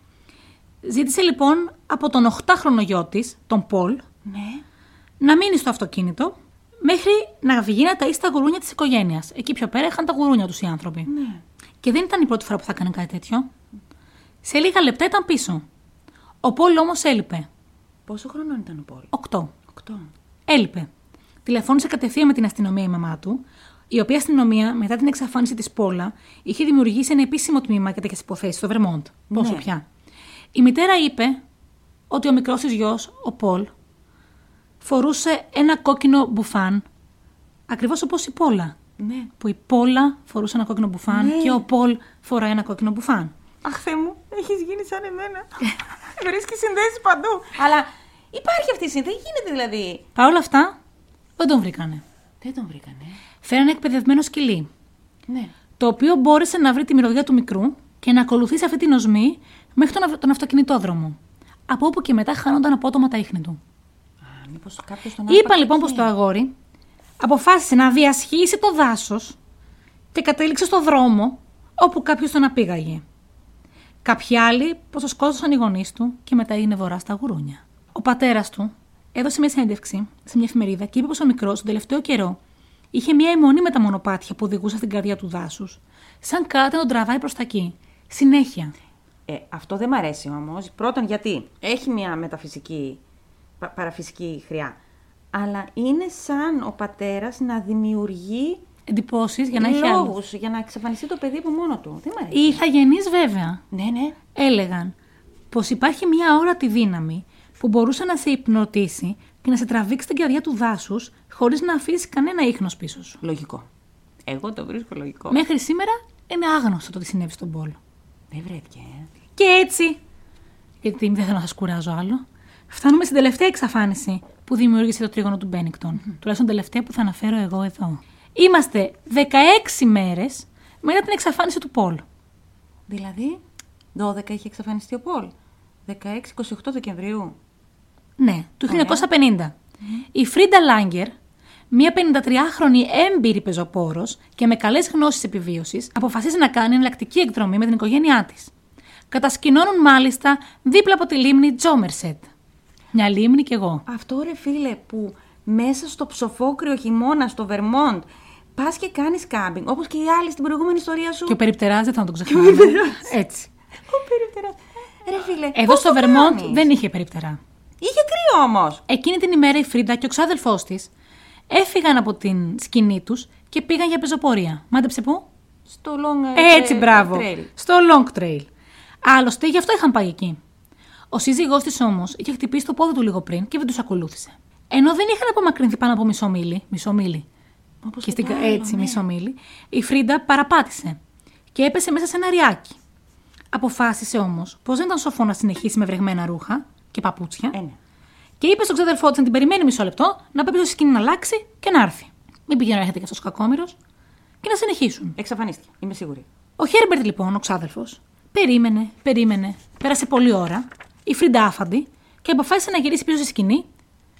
Ζήτησε λοιπόν από τον 8χρονο γιο της, τον Πολ, Ναι. να μείνει στο αυτοκίνητο μέχρι να βγει να ταΐσει τα γουρούνια της οικογένειας. Εκεί πιο πέρα είχαν τα γουρούνια τους οι άνθρωποι. Ναι. Και δεν ήταν η πρώτη φορά που θα έκανε κάτι τέτοιο. Σε λίγα λεπτά ήταν πίσω. Ο Πολ όμως έλειπε. Πόσο χρονών ήταν ο Πολ; Οκτώ. Οκτώ. Έλειπε. Τηλεφώνησε κατευθείαν με την αστυνομία η μαμά του, η οποία αστυνομία μετά την εξαφάνιση της Πόλα είχε δημιουργήσει ένα επίσημο τμήμα για τέτοιες υποθέσεις στο Βερμόντ. Πόσο Ναι. πια. Η μητέρα είπε ότι ο μικρός της γιος, ο Πολ, φορούσε ένα κόκκινο μπουφάν, ακριβώς όπως η Πόλα. Ναι. Που η Πόλα φορούσε ένα κόκκινο μπουφάν Ναι. και ο Πολ φοράει ένα κόκκινο μπουφάν. Αχ, Θεέ μου, έχεις γίνει σαν εμένα. Βρίσκεις συνδέσεις παντού. Αλλά υπάρχει αυτή η συνδέση. Δεν γίνεται δηλαδή. Παρ' όλα αυτά, δεν τον βρήκανε. Δεν τον βρήκανε. Φέρανε εκπαιδευμένο σκυλί, Ναι. το οποίο μπόρεσε να βρει τη μυρωδιά του μικρού και να ακολουθήσει αυτή την οσμή μέχρι τον, αυ- τον αυτοκινητόδρομο. Από όπου και μετά χάνονταν απότομα τα ίχνη του. Α, μήπως κάποιος τον Είπαν λοιπόν πως το αγόρι αποφάσισε να διασχίσει το δάσος και κατέληξε στο δρόμο όπου κάποιος τον απήγαγε. Κάποιοι άλλοι πως το σκότωσαν οι γονείς του και μετά έγινε βορρά στα γουρούνια. Ο πατέρας του έδωσε μια συνέντευξη σε μια εφημερίδα και είπε πως ο μικρός τον τελευταίο καιρό είχε μια αιμονή με τα μονοπάτια που οδηγούσαν στην καρδιά του δάσους, σαν κάτι να τον τραβάει προς τα εκεί. Συνέχεια. Ε, αυτό δεν μ' αρέσει όμως. Πρώτον, γιατί έχει μια μεταφυσική, πα- παραφυσική χρειά. Αλλά είναι σαν ο πατέρας να δημιουργεί Εντυπώσεις για να έχει άλλους. λόγους για να εξαφανιστεί το παιδί από μόνο του. Δεν μ' αρέσει. Οι ηθαγενείς βέβαια Ναι, ναι. έλεγαν πως υπάρχει μια όρατη δύναμη που μπορούσε να σε υπνοτίσει και να σε τραβήξει την καρδιά του δάσους χωρίς να αφήσεις κανένα ίχνος πίσω σου. Λογικό. Εγώ το βρίσκω λογικό. Μέχρι σήμερα είναι άγνωστο το τι συνέβη στον Πολ. Δεν βρέθηκε, ε. Και έτσι, γιατί δεν θέλω να σας κουράζω άλλο, φτάνουμε στην τελευταία εξαφάνιση που δημιούργησε το τρίγωνο του μπενικτον Τουλάχιστον τελευταία που θα αναφέρω εγώ εδώ. Είμαστε 16 μέρες μετά την εξαφάνιση του Πολ. Δηλαδή, 12 είχε εξαφανιστεί ο Πολ. 16-28 Δεκεμβρίου. Ναι, του Ωραία. 1950. Η Φρίντα Λάγκερ, μια 53χρονη έμπειρη πεζοπόρος και με καλές γνώσεις επιβίωσης, αποφασίζει να κάνει εναλλακτική εκδρομή με την οικογένειά της. Κατασκηνώνουν μάλιστα δίπλα από τη λίμνη Τζόμερσετ. Μια λίμνη κι εγώ. Αυτό ρε φίλε που μέσα στο ψοφόκριο χειμώνα στο Βερμόντ πας και κάνεις κάμπινγκ, όπως και οι άλλοι στην προηγούμενη ιστορία σου. Και ο περιπτεράς δεν θα τον ξεχνάμε. Έτσι. Ο περιπτεράς. Ρε φίλε. Εδώ πώς στο το Βερμόντ κάνεις; δεν είχε περιπτερά. Είχε κρύο όμως. Εκείνη την ημέρα η Φρίντα και ο ξάδελφός της έφυγαν από την σκηνή τους και πήγαν για πεζοπορία. Μάντεψε πού; Στο long ε, Έτσι, ε, μπράβο. trail. Στο long trail. Άλλωστε, γι' αυτό είχαν πάει εκεί. Ο σύζυγός της όμως είχε χτυπήσει το πόδι του λίγο πριν και δεν τους ακολούθησε. Ενώ δεν είχαν απομακρυνθεί πάνω από μισό μίλι, μισό μίλι, Όπως και στην, το άλλο, έτσι, ναι. μισό μίλι, η Φρίντα παραπάτησε και έπεσε μέσα σε ένα ρυάκι. Αποφάσισε όμως πως δεν ήταν σοφό να συνεχίσει με βρεγμένα ρούχα και παπούτσια Ε, ναι. και είπε στον ξαδερφό της να την περιμένει μισό λεπτό να πάει πίσω στη σκηνή να αλλάξει και να έρθει. Μην πηγαίνει να έρχεται και αυτός κακόμοιρος και να συνεχίσουν. Εξαφανίστηκε, είμαι σίγουρη. Ο Χέρμπερτ λοιπόν, ο ξάδελφος, περίμενε, περίμενε. Πέρασε πολλή ώρα, η Φρίντα άφαντη και αποφάσισε να γυρίσει πίσω στη σκηνή,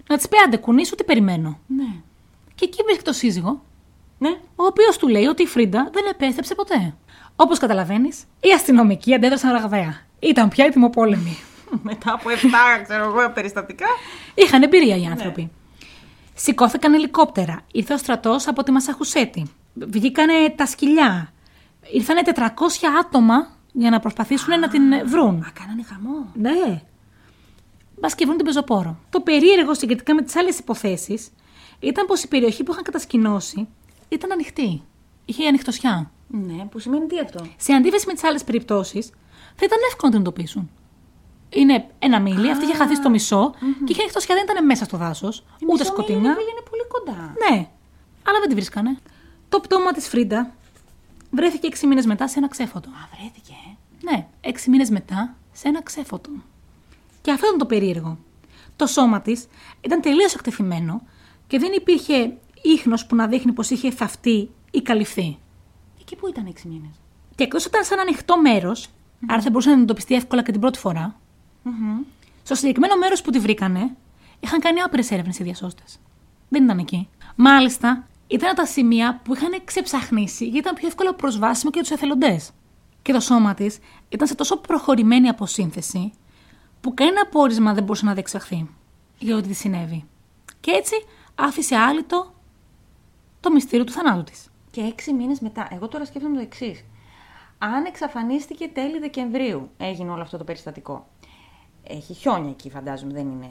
να της πει άντε κουνήσου, τι περιμένω. Ναι. Και εκεί βρίσκει το σύζυγο, Ναι. ο οποίος του λέει ότι η Φρίντα δεν επέστρεψε ποτέ. Όπως καταλαβαίνεις, οι αστυνομικοί αντέδρασαν ραγδαία. Ήταν πια ετοιμοπόλεμοι. Μετά από 7, ξέρω εγώ, περιστατικά. Είχαν εμπειρία οι άνθρωποι. Σηκώθηκαν ελικόπτερα. Ήρθε ο στρατός από τη Μασαχουσέτη. Βγήκανε τα σκυλιά. Ήρθανε 400 άτομα για να προσπαθήσουν να την βρουν. Α, κάνανε χαμό. Ναι. Μπα και βρουν την πεζοπόρο. Το περίεργο συγκριτικά με τις άλλες υποθέσεις ήταν πως η περιοχή που είχαν κατασκηνώσει ήταν ανοιχτή. Είχε ανοιχτοσιά. Ναι, που σημαίνει τι αυτό; Σε αντίθεση με τις άλλες περιπτώσεις, θα ήταν εύκολο να την εντοπίσουν. Είναι ένα μίλι, αυτή είχε χαθεί στο μισό και είχε ανοιχτοσιά, δεν ήταν μέσα στο δάσος, Η ούτε μισό σκοτεινιά. μίλη, φίλε, είναι πολύ κοντά. Ναι, αλλά δεν τη βρίσκανε. Το πτώμα της Φρίντα βρέθηκε έξι μήνες μετά σε ένα ξέφωτο. Α, βρέθηκε, ε. Ναι, έξι μήνες μετά σε ένα ξέφωτο. Και αυτό ήταν το περίεργο. Το σώμα της ήταν τελείως εκτεθειμένο και δεν υπήρχε ίχνος που να δείχνει πως είχε θαυτεί ή καλυφθεί. Εκεί που ήταν 6 μήνες. Και εκτός ότι ήταν σε ένα ανοιχτό μέρος, άρα θα μπορούσε να εντοπιστεί εύκολα και την πρώτη φορά, στο συγκεκριμένο μέρος που τη βρήκανε, είχαν κάνει άπειρες έρευνες οι διασώστες. Δεν ήταν εκεί. Μάλιστα, ήταν από τα σημεία που είχαν ξεψαχνίσει γιατί ήταν πιο εύκολο προσβάσιμο και για τους εθελοντές. Και το σώμα της ήταν σε τόσο προχωρημένη αποσύνθεση, που κανένα πόρισμα δεν μπορούσε να διεξαχθεί για ό,τι της συνέβη. Και έτσι άφησε άλυτο το μυστήριο του θανάτου της. Και έξι μήνες μετά. Εγώ τώρα σκέφτομαι το εξής. Αν εξαφανίστηκε τέλη Δεκεμβρίου, έγινε όλο αυτό το περιστατικό. Έχει χιόνια εκεί, φαντάζομαι, δεν είναι.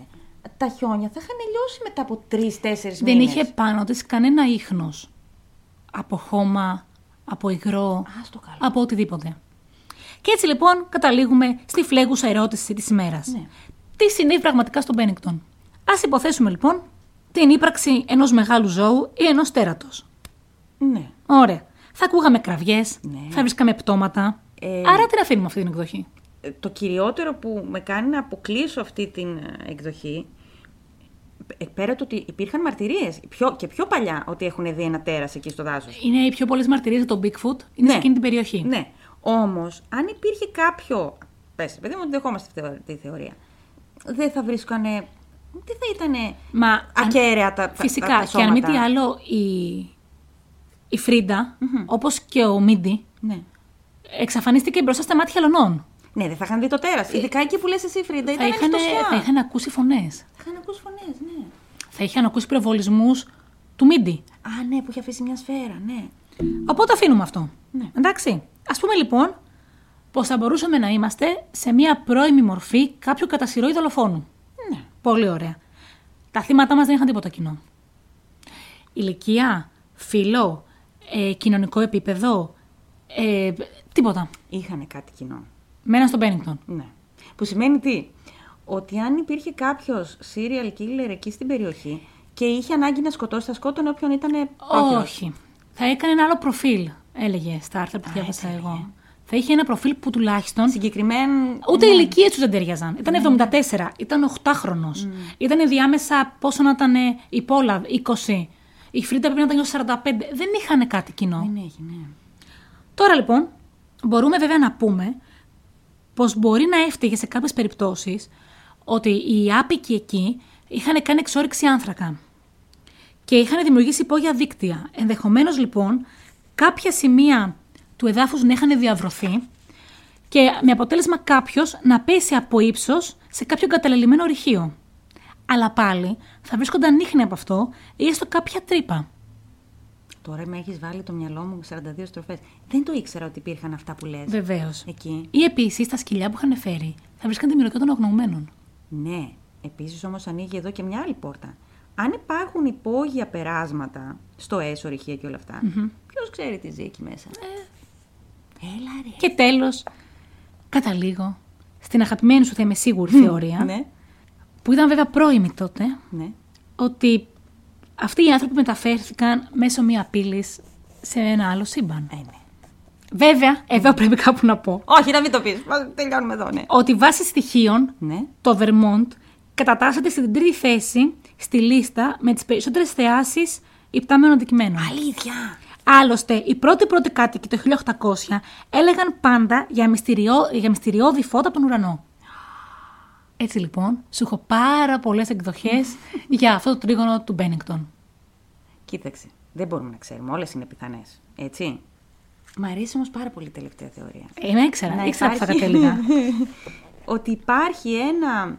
Τα χιόνια θα είχαν λιώσει μετά από τρει-τέσσερι μήνες. Δεν είχε πάνω της κανένα ίχνος. Από χώμα, από υγρό, Α το καλό. από οτιδήποτε. Και έτσι λοιπόν καταλήγουμε στη φλέγουσα ερώτηση της ημέρας. Ναι. Τι συνέβη πραγματικά στον Μπένικτον. Ας υποθέσουμε λοιπόν την ύπαρξη ενός μεγάλου ζώου ή ενός τέρατος. Ναι. Ωραία. Θα ακούγαμε κραυγές, Ναι. θα βρίσκαμε πτώματα. Ε, Άρα τι να αφήνουμε αυτή την εκδοχή; Ε, Το κυριότερο που με κάνει να αποκλείσω αυτή την ε, εκδοχή, ε, πέρα το ότι υπήρχαν μαρτυρίες πιο, και πιο παλιά ότι έχουν δει ένα τέρας εκεί στο δάσος. Είναι οι πιο πολλές μαρτυρίες για τον Bigfoot, είναι σε εκείνη την περιοχή. Ναι. Όμως, αν υπήρχε κάποιο, πες, παιδί μου, δεχόμαστε αυτή τη θεω- τη θεωρία, δεν θα βρίσκανε, δεν θα ήταν Μα αν- ακέραια τα, τα- Φυσικά. τα, τα και αν μη τι σώματα. άλλο, η, η φριντα όπως και ο Μίντι, Ναι. εξαφανίστηκε μπροστά στα μάτια αλωνών. Ναι, δεν θα είχαν δει το τέρας. Ειδικά εκεί που λες εσύ, Φρίντα, Θα ήταν είχαν, ανοιχτοσιά. θα είχαν ακούσει φωνές. Θα είχαν ακούσει φωνές, ναι. Θα είχαν ακούσει πυροβολισμούς του Μίντι. Α, ναι, που είχε αφήσει μια σφαίρα, ναι. Οπότε αφήνουμε αυτό. Ναι. Εντάξει. Ας πούμε λοιπόν πως θα μπορούσαμε να είμαστε σε μια πρώιμη μορφή κάποιου κατασυρωή δολοφόνου. Ναι. Πολύ ωραία. Τα θύματα μας δεν είχαν τίποτα κοινό. Ηλικία, φύλλο, ε, κοινωνικό επίπεδο, ε, τίποτα. Είχαν κάτι κοινό. Μέναν στον Πένιγκτον. Ναι. Που σημαίνει τι, ότι αν υπήρχε κάποιος serial killer εκεί στην περιοχή και είχε ανάγκη να σκοτώσει, θα σκότωνε όποιον ήταν πρόχειρος. Όχι. Θα έκανε ένα άλλο προφίλ, έλεγε στα άρθρα που διάβασα έτσι εγώ. Θα είχε ένα προφίλ που τουλάχιστον Συγκεκριμένο. Ούτε ναι. οι ηλικίε τους δεν ταιριάζαν. Ήταν 74, ήταν 8χρονο. Ήταν διάμεσα πόσο να ήταν η Πόλα, 20. Η Φρίντα πρέπει να ήταν 45. Δεν είχαν κάτι κοινό. Δεν έχει, ναι. Τώρα λοιπόν, μπορούμε βέβαια να πούμε πως μπορεί να έφταιγε σε κάποιες περιπτώσεις ότι οι άπικοι εκεί είχαν κάνει εξόριξη άνθρακα και είχαν δημιουργήσει υπόγεια δίκτυα. Ενδεχομένως λοιπόν κάποια σημεία του εδάφους να είχαν διαβρωθεί και με αποτέλεσμα κάποιος να πέσει από ύψος σε κάποιο εγκαταλελειμμένο ρηχείο. Αλλά πάλι θα βρίσκονταν ίχνη από αυτό ή έστω κάποια τρύπα. Τώρα με έχεις βάλει το μυαλό μου 42 στροφές. Δεν το ήξερα ότι υπήρχαν αυτά που λες. Βεβαίως. Εκεί. Ή επίσης τα σκυλιά που είχαν φέρει θα βρίσκαν τη μυρωδιά των αγνοωμένων. Ναι. Επίσης όμως ανοίγει εδώ και μια άλλη πόρτα. Αν υπάρχουν υπόγεια περάσματα στο έσω, ρηχεία και όλα αυτά, ποιος ξέρει τι ζει εκεί μέσα; Έλα ρε. Και τέλος, καταλήγω στην αγαπημένη σου, θα είμαι σίγουρη, θεωρία, Ναι. που ήταν βέβαια πρώιμη τότε, Ναι. ότι αυτοί οι άνθρωποι μεταφέρθηκαν μέσω μία πύλης σε ένα άλλο σύμπαν. Ε, ναι. Βέβαια, εδώ πρέπει κάπου να πω Όχι, να μην το πεις. Τελειώνουμε εδώ, ναι. ότι βάσει στοιχείων Ναι. το Vermont κατατάσσεται στην τρίτη θέση στη λίστα με τις περισσότερες θεάσεις υπτάμενων αντικειμένων. Αλήθεια. Άλλωστε, οι πρώτοι πρώτοι κάτοικοι το 1800 έλεγαν πάντα για, μυστηριό, για μυστηριώδη φώτα από τον ουρανό. Έτσι λοιπόν, σου έχω πάρα πολλές εκδοχές για αυτό το τρίγωνο του Μπένιγκτον. Κοίταξε. Δεν μπορούμε να ξέρουμε. Όλες είναι πιθανές. Έτσι. Μ' αρέσει όμως πάρα πολύ η τελευταία θεωρία. Ε, με ήξερα, Να ήξερα που θα υπάρχει- κατέληγα. ότι υπάρχει ένα.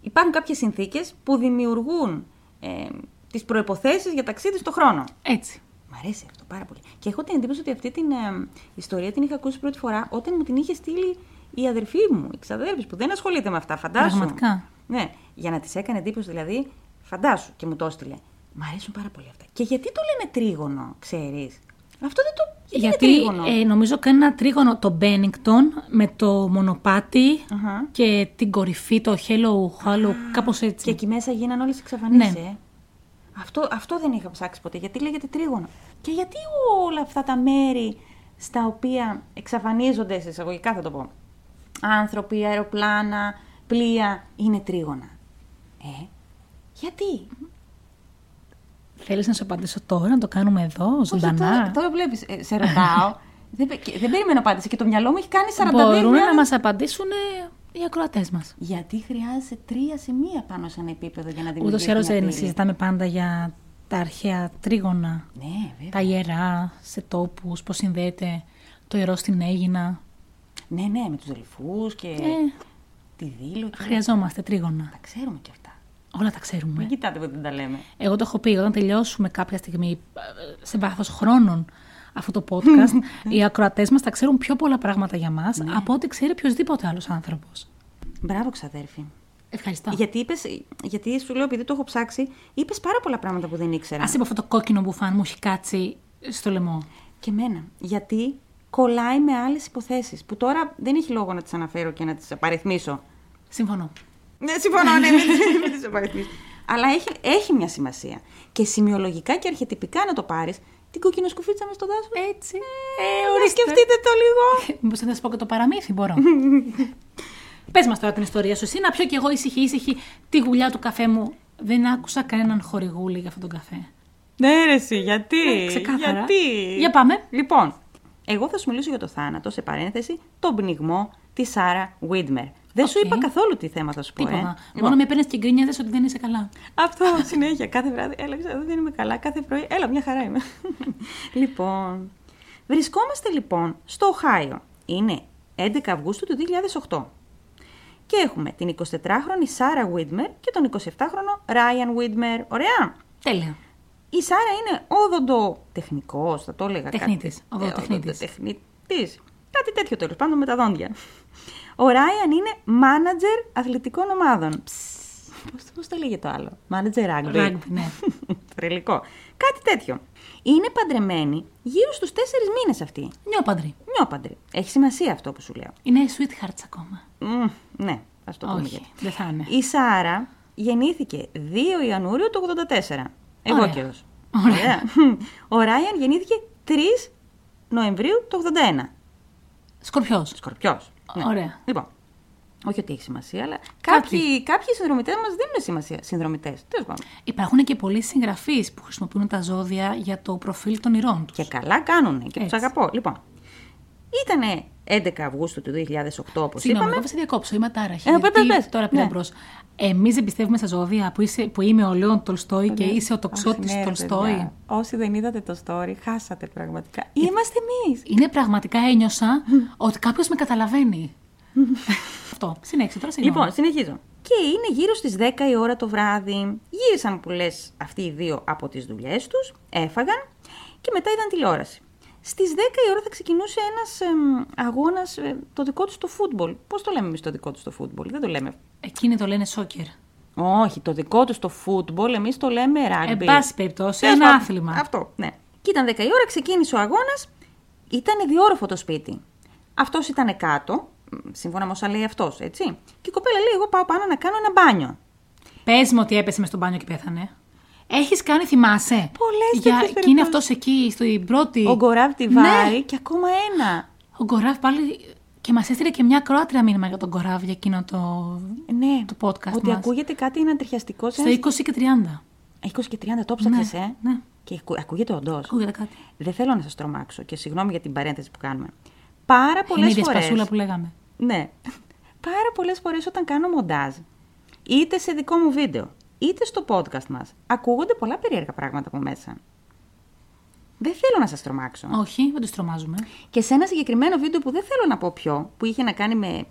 Υπάρχουν κάποιες συνθήκες που δημιουργούν ε, τις προϋποθέσεις για ταξίδι στο χρόνο. Έτσι. Μ' αρέσει αυτό πάρα πολύ. Και έχω την εντύπωση ότι αυτή την ε, ιστορία την είχα ακούσει πρώτη φορά όταν μου την είχε στείλει η αδερφή μου, η ξαδέρφης που δεν ασχολείται με αυτά, φαντάσου. Πραγματικά. Ναι, για να της έκανε εντύπωση δηλαδή, φαντάσου και μου το έστειλε. Μ' αρέσουν πάρα πολύ αυτά. Και γιατί το λένε τρίγωνο, ξέρεις; Αυτό δεν το. Γιατί, Γιατί είναι τρίγωνο. ε, νομίζω κάνει ένα τρίγωνο το Μπένιγκτον με το μονοπάτι Αχα. και την κορυφή, το Hello Hollow, κάπως έτσι. Και εκεί μέσα γίνανε όλες οι εξαφανίσεις. Ναι. Ε. Αυτό, αυτό δεν είχα ψάξει ποτέ. Γιατί λέγεται τρίγωνο. Και γιατί όλα αυτά τα μέρη στα οποία εξαφανίζονται, σε εισαγωγικά θα το πω, άνθρωποι, αεροπλάνα, πλοία, είναι τρίγωνα. Ε, γιατί; Θέλεις να σου απαντήσω τώρα, να το κάνουμε εδώ, Όχι, ζωντανά; τώρα, τώρα βλέπεις, ε, σε ρωτάω. δεν, πε- και δεν περίμενα απάντηση και το μυαλό μου έχει κάνει 42 Μπορούν να χιλιάδες- μας απαντήσουν ε, οι ακροατές μας. Γιατί χρειάζεσαι τρία σημεία πάνω σε ένα επίπεδο για να δημιουργήσεις. Ούτως ή άλλως μια δεν πύλη. συζητάμε πάντα για τα αρχαία τρίγωνα, Ναι, βέβαια. τα ιερά σε τόπους, πώς συνδέεται το ιερό στην Αίγινα. Ναι, ναι, με τους δελφούς και Ε, τη δήλω και... χρειαζόμαστε τρίγωνα. Τα ξέρουμε κι αυτά. Όλα τα ξέρουμε. Μην κοιτάτε που δεν τα λέμε. Εγώ το έχω πει, όταν τελειώσουμε κάποια στιγμή ε, σε βάθος χρόνων αυτό το podcast, οι ακροατές μας θα ξέρουν πιο πολλά πράγματα για μας Ναι. από ό,τι ξέρει οποιοδήποτε άλλος άνθρωπος. Μπράβο, ξαδέρφη. Ευχαριστώ. Γιατί, είπες, γιατί σου λέω, επειδή το έχω ψάξει, είπες πάρα πολλά πράγματα που δεν ήξερα. Ας είπα αυτό το κόκκινο μπουφάν μου έχει κάτσει στο λαιμό. Και εμένα. Γιατί κολλάει με άλλες υποθέσεις. Που τώρα δεν έχει λόγο να τις αναφέρω και να τις απαριθμίσω. Συμφωνώ. Ναι, συμφωνώ, ναι, μην, μην τις απαριθμίσω. Αλλά έχει, έχει μια σημασία. Και σημειολογικά και αρχιετυπικά να το πάρεις, την κοκκινοσκουφίτσα μες στο δάσος. Έτσι. Ε, ορίστε. Σκεφτείτε το λίγο. Μήπω θα σας πω και το παραμύθι, μπορώ. Πες μας τώρα την ιστορία σου. Εσύ να πιω κι εγώ ήσυχη, ήσυχη τη γουλιά του καφέ μου. Δεν άκουσα κανέναν χορηγούλη για αυτόν τον καφέ. Ναι, ρε, εσύ, γιατί; Ε, ξεκάθαρα. Γιατί; Για πάμε. Λοιπόν, εγώ θα σου μιλήσω για το θάνατο, σε παρένθεση, τον πνιγμό της Σάρα Βίντμερ. Δεν σου Οκ. είπα καθόλου τι θέμα θα σου πω. Ε. Τίποτα. Λοιπόν, Μόνο με παίρνει και γκρίνιαζε ότι δεν είσαι καλά. Αυτό συνέχεια. Κάθε βράδυ. Έλα, ξέρω, δεν είμαι καλά. Κάθε πρωί. Έλα, μια χαρά είμαι. λοιπόν. Βρισκόμαστε λοιπόν στο Οχάιο. Είναι 11 Αυγούστου του 2008. Και έχουμε την 24χρονη Σάρα Βίτμερ και τον 27χρονο Ράιαν Βίτμερ. Ωραία. Τέλεια. Η Σάρα είναι όδοντο-τεχνικός, θα το έλεγα. Τεχνίτης, κάτι. οδοντοτεχνίτης. οδοντοτεχνίτης. Κάτι τέτοιο τέλος πάντων με τα δόντια. Ο Ράιαν είναι μάνατζερ αθλητικών ομάδων. Πώς, πώς το λέγεται το άλλο; Μάνατζερ rugby. Rugby, ναι. Τρελικό. Κάτι τέτοιο. Είναι παντρεμένη γύρω στους τέσσερις μήνες αυτή. Νιόπαντρη. Νιόπαντρη. Έχει σημασία αυτό που σου λέω. Είναι sweethearts ακόμα. Μμ, ναι, ας το πούμε Όχι, γιατί. δεν θα είναι. Η Σάρα γεννήθηκε 2 Ιανουαρίου του 84. Εγώ Ωραία. Καιρός. Ωραία. Ο Ράιαν γεννήθηκε 3 Νοεμβρίου του 81. Σκορπιός. Σκορπιός. Ναι. Ωραία. Λοιπόν, όχι ότι έχει σημασία, αλλά Κάτι. κάποιοι, κάποιοι συνδρομητές μας δίνουν σημασία. Συνδρομητές. Τέλος πάντων. Υπάρχουν και πολλοί συγγραφείς που χρησιμοποιούν τα ζώδια για το προφίλ των ηρών τους. Και καλά κάνουν και τους Έτσι. αγαπώ. Λοιπόν, ήταν 11 Αυγούστου του 2008, όπως Συγγνώμη, είπαμε. εγώ θα σε διακόψω, είμαι ατάραχη. Ε, πες, γιατί πες, πες. Τώρα πήρα Ναι. μπρος. Εμείς δεν πιστεύουμε στα ζώδια που, είσαι, που είμαι ο Λέων Τολστόη και είσαι ο Αχ, τοξότη ναι, ρε, Τολστόη. παιδιά. Όσοι δεν είδατε το story, χάσατε πραγματικά. Είμαστε εμείς. Είναι πραγματικά ένιωσα ότι κάποιος με καταλαβαίνει. Αυτό. Συνέχισε τώρα, συγγνώμη. Λοιπόν, συνεχίζω. Και είναι γύρω στις 10 η ώρα το βράδυ. Γύρισαν που λες αυτοί οι δύο από τις δουλειές τους, έφαγαν και μετά είδαν τηλεόραση. Στις 10 η ώρα θα ξεκινούσε ένας εμ, αγώνας, ε, το δικό τους το φούτμπολ. Πώς το λέμε εμείς το δικό τους το φούτμπολ, δεν το λέμε. Εκείνοι το λένε σόκερ. Όχι, το δικό τους το φούτμπολ, εμείς το λέμε rugby. Εν πάση περιπτώσει, Τέλος ένα πάντων, άθλημα. Αυτό, ναι. Και ήταν 10 η ώρα, ξεκίνησε ο αγώνας, ήταν διόροφο το σπίτι. Αυτός ήταν κάτω, μ, σύμφωνα με όσα λέει αυτός, έτσι. Και η κοπέλα λέει, εγώ πάω πάνω να κάνω ένα μπάνιο. Πες μου ότι έπεσε μες στον μπάνιο και πέθανε. Έχεις κάνει, θυμάσαι; Πολλές Για... τέτοιες Και είναι περιπτώσεις. αυτός εκεί, στην πρώτη. Ο Γκοράβ τη Ναι. βάρει και ακόμα ένα. Ο Γκοράβ πάλι. Και μας έστειλε και μια κρόατρια μήνυμα για τον Γκοράβ για εκείνο το. Ναι, Το podcast ότι μας. ακούγεται κάτι ανατριχιαστικό. σε Στο ένα- 20 και 30. 20 και 30 το ψάξες, Ναι, ε; ναι. Και ακου- ακούγεται όντως. Ακούγεται κάτι. Δεν θέλω να σας τρομάξω και συγγνώμη για την παρένθεση που κάνουμε. Πάρα Είναι η πολλές ίδια φορές... σπασούλα που λέγαμε. Ναι. Πάρα πολλές φορές όταν κάνω μοντάζ, είτε σε δικό μου βίντεο, είτε στο podcast μας, ακούγονται πολλά περίεργα πράγματα από μέσα. Δεν θέλω να σας τρομάξω. Όχι, δεν τους τρομάζουμε. Και σε ένα συγκεκριμένο βίντεο που δεν θέλω να πω ποιο, που είχε να κάνει με,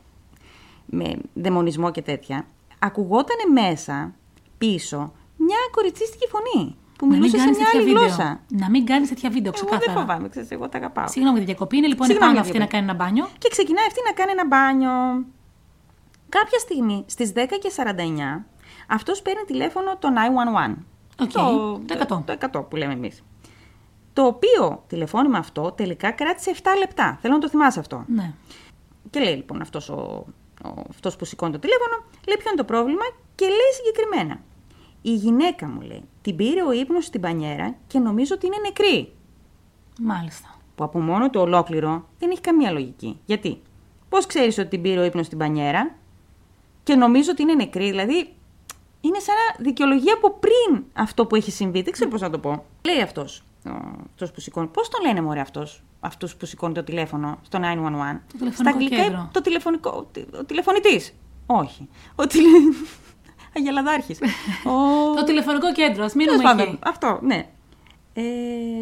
με δαιμονισμό και τέτοια, ακουγόταν μέσα, πίσω, μια κοριτσίστικη φωνή που μιλούσε σε κάνεις μια τέτοια άλλη βίντεο. γλώσσα. Να μην κάνεις τέτοια βίντεο, Εγώ δεν ξεκάθαρα. φοβάμαι, ξέρεις, εγώ τα αγαπάω. Συγγνώμη για τη διακοπή. Είναι λοιπόν Συγγνώμη επάνω για αυτή να διακοπή. κάνει ένα μπάνιο. Και ξεκινάει αυτή να κάνει ένα μπάνιο. Κάποια στιγμή, στις 10 και 49, αυτός παίρνει τηλέφωνο το 911. Οκ, το 100. Το 100 που λέμε εμείς. Το οποίο τηλεφώνημα αυτό τελικά κράτησε 7 λεπτά. Θέλω να το θυμάσαι αυτό. Ναι. Και λέει λοιπόν αυτός, ο, ο, αυτός που σηκώνει το τηλέφωνο, λέει ποιο είναι το πρόβλημα; Και λέει συγκεκριμένα. Η γυναίκα μου λέει, την πήρε ο ύπνος στην μπανιέρα και νομίζω ότι είναι νεκρή. Μάλιστα. Που από μόνο το ολόκληρο δεν έχει καμία λογική. Γιατί, πώς ξέρεις ότι την πήρε ο ύπνος στην πανιέρα και νομίζω ότι είναι νεκρή, δηλαδή είναι σαν να δικαιολογία από πριν αυτό που έχει συμβεί. Δεν ξέρω πώς να το πω. Λέει αυτός, ο, αυτός που σηκώνει. Πώς τον λένε μωρέ αυτός, αυτός που σηκώνει το τηλέφωνο στο 911. Το τηλεφωνικό Στα αγγλικά κέντρο. το τηλεφωνικό, ο, τι- ο τηλεφωνητής. Όχι. Ο τηλε... Αγελαδάρχης. ο... Το τηλεφωνικό κέντρο, α Τέλος μείνουμε πάντων, εκεί. Αυτό, ναι. Ε,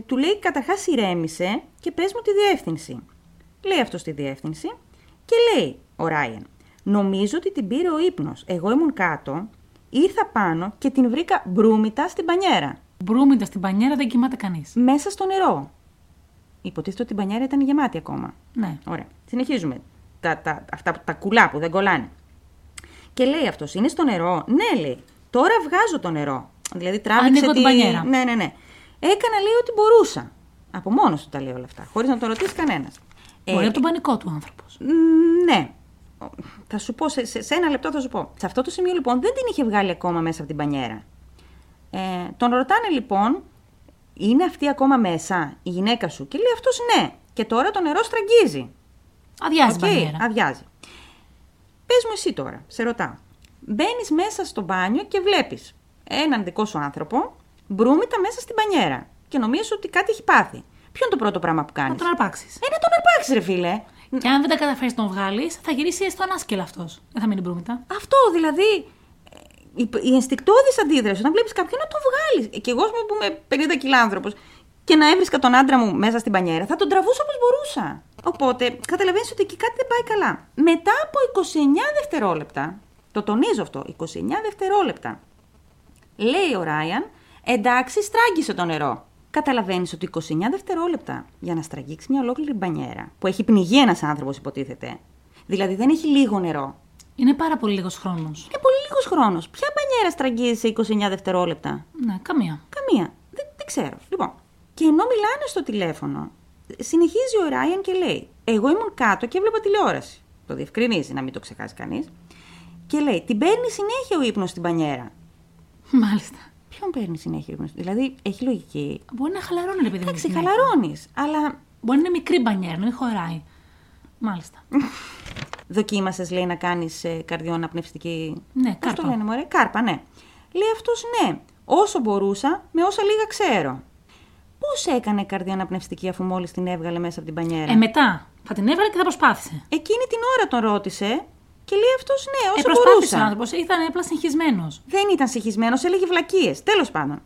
του λέει καταρχάς ηρέμησε και πες μου τη διεύθυνση. Λέει αυτό στη διεύθυνση και λέει ο Ράιαν. Νομίζω ότι την πήρε ο ύπνος. Εγώ ήμουν κάτω, ήρθα πάνω και την βρήκα μπρούμητα στην πανιέρα. Μπρούμιντα στην πανιέρα δεν κοιμάται κανείς. Μέσα στο νερό. Υποτίθεται ότι η πανιέρα ήταν γεμάτη ακόμα. Ναι. Ωραία. Συνεχίζουμε. Τα, τα, αυτά, τα κουλά που δεν κολλάνε. Και λέει αυτός, είναι στο νερό. Ναι, λέει. Τώρα βγάζω το νερό. Δηλαδή τράβηξε Ανοίγω την πανιέρα. Ναι, ναι, ναι. Έκανα, λέει, ό,τι μπορούσα. Από μόνος του τα λέει όλα αυτά. Χωρίς να το ρωτήσει κανένας. Μπορεί από τον πανικό του άνθρωπος. ναι. Θα σου πω, σε, σε, σε ένα λεπτό θα σου πω. Σε αυτό το σημείο λοιπόν δεν την είχε βγάλει ακόμα μέσα από την μπανιέρα. Ε, τον ρωτάνε λοιπόν, είναι αυτή ακόμα μέσα η γυναίκα σου; Και λέει αυτός ναι. Και τώρα το νερό στραγγίζει. Αδειάζει Οκ, η μπανιέρα. αδειάζει. Πες μου εσύ τώρα, σε ρωτάω. Μπαίνεις μέσα στο μπάνιο και βλέπεις έναν δικό σου άνθρωπο μπρούμητα μέσα στην μπανιέρα. Και νομίζεις ότι κάτι έχει πάθει. Ποιο είναι το πρώτο πράγμα που κάνεις; Να τον αρπάξεις. Ε, να τον αρπάξεις, ρε φίλε. Και αν δεν τα καταφέρεις να τον βγάλεις, θα γυρίσει στον άσκελο αυτός. Δεν θα μείνει μπρούμητα. Αυτό δηλαδή. ε, Η, η ενστικτόδης αντίδραση, όταν βλέπεις κάποιον να τον βγάλεις. Και εγώ, ας πούμε, που είμαι 50 κιλά άνθρωπος και να έβρισκα τον άντρα μου μέσα στην πανιέρα, θα τον τραβούσα όπως μπορούσα. Οπότε, καταλαβαίνεις ότι εκεί κάτι δεν πάει καλά. Μετά από 29 δευτερόλεπτα, το τονίζω αυτό, 29 δευτερόλεπτα, λέει ο Ράιαν, εντάξει, στράγγισε το νερό. Καταλαβαίνεις ότι 29 δευτερόλεπτα για να στραγγίξεις μια ολόκληρη μπανιέρα, που έχει πνιγεί ένας άνθρωπος, υποτίθεται. Δηλαδή δεν έχει λίγο νερό. Είναι πάρα πολύ λίγος χρόνος. Είναι πολύ λίγος χρόνος. Ποια μπανιέρα στραγγίζει σε 29 δευτερόλεπτα; Ναι, καμία. Καμία. Δεν, δεν ξέρω. Λοιπόν, και ενώ μιλάνε στο τηλέφωνο, συνεχίζει ο Ράιαν και λέει: Εγώ ήμουν κάτω και έβλεπα τηλεόραση. Το διευκρινίζει, να μην το ξεχάσει κανείς. Και λέει: Την παίρνει συνέχεια ο ύπνος στην πανιέρα. Μάλιστα. Ποιον παίρνει συνέχεια ο ύπνο, Δηλαδή, έχει λογική. Μπορεί να χαλαρώνει, ρε παιδί μου. Εντάξει, συνέχεια. χαλαρώνει, αλλά Μπορεί να είναι μικρή μπανιέρα, να μην χωράει. Μάλιστα. δοκίμασες, λέει, να κάνεις ε, καρδιοαναπνευστική. Ναι, Πώς το κάρπα. λένε, μωρέ, κάρπα, ναι. Λέει αυτός ναι. Όσο μπορούσα, με όσα λίγα ξέρω. Πώς έκανε καρδιοαναπνευστική αφού μόλις την έβγαλε μέσα από την πανιέρα. Ε, μετά θα την έβγαλε και θα προσπάθησε. Εκείνη την ώρα τον ρώτησε και λέει αυτός ναι, Ε, όσο προσπάθησε ο μπορούσα. άνθρωπος, ήταν απλά συγχυσμένος. Δεν ήταν συγχυσμένος, έλεγε βλακίες. Τέλος πάντων.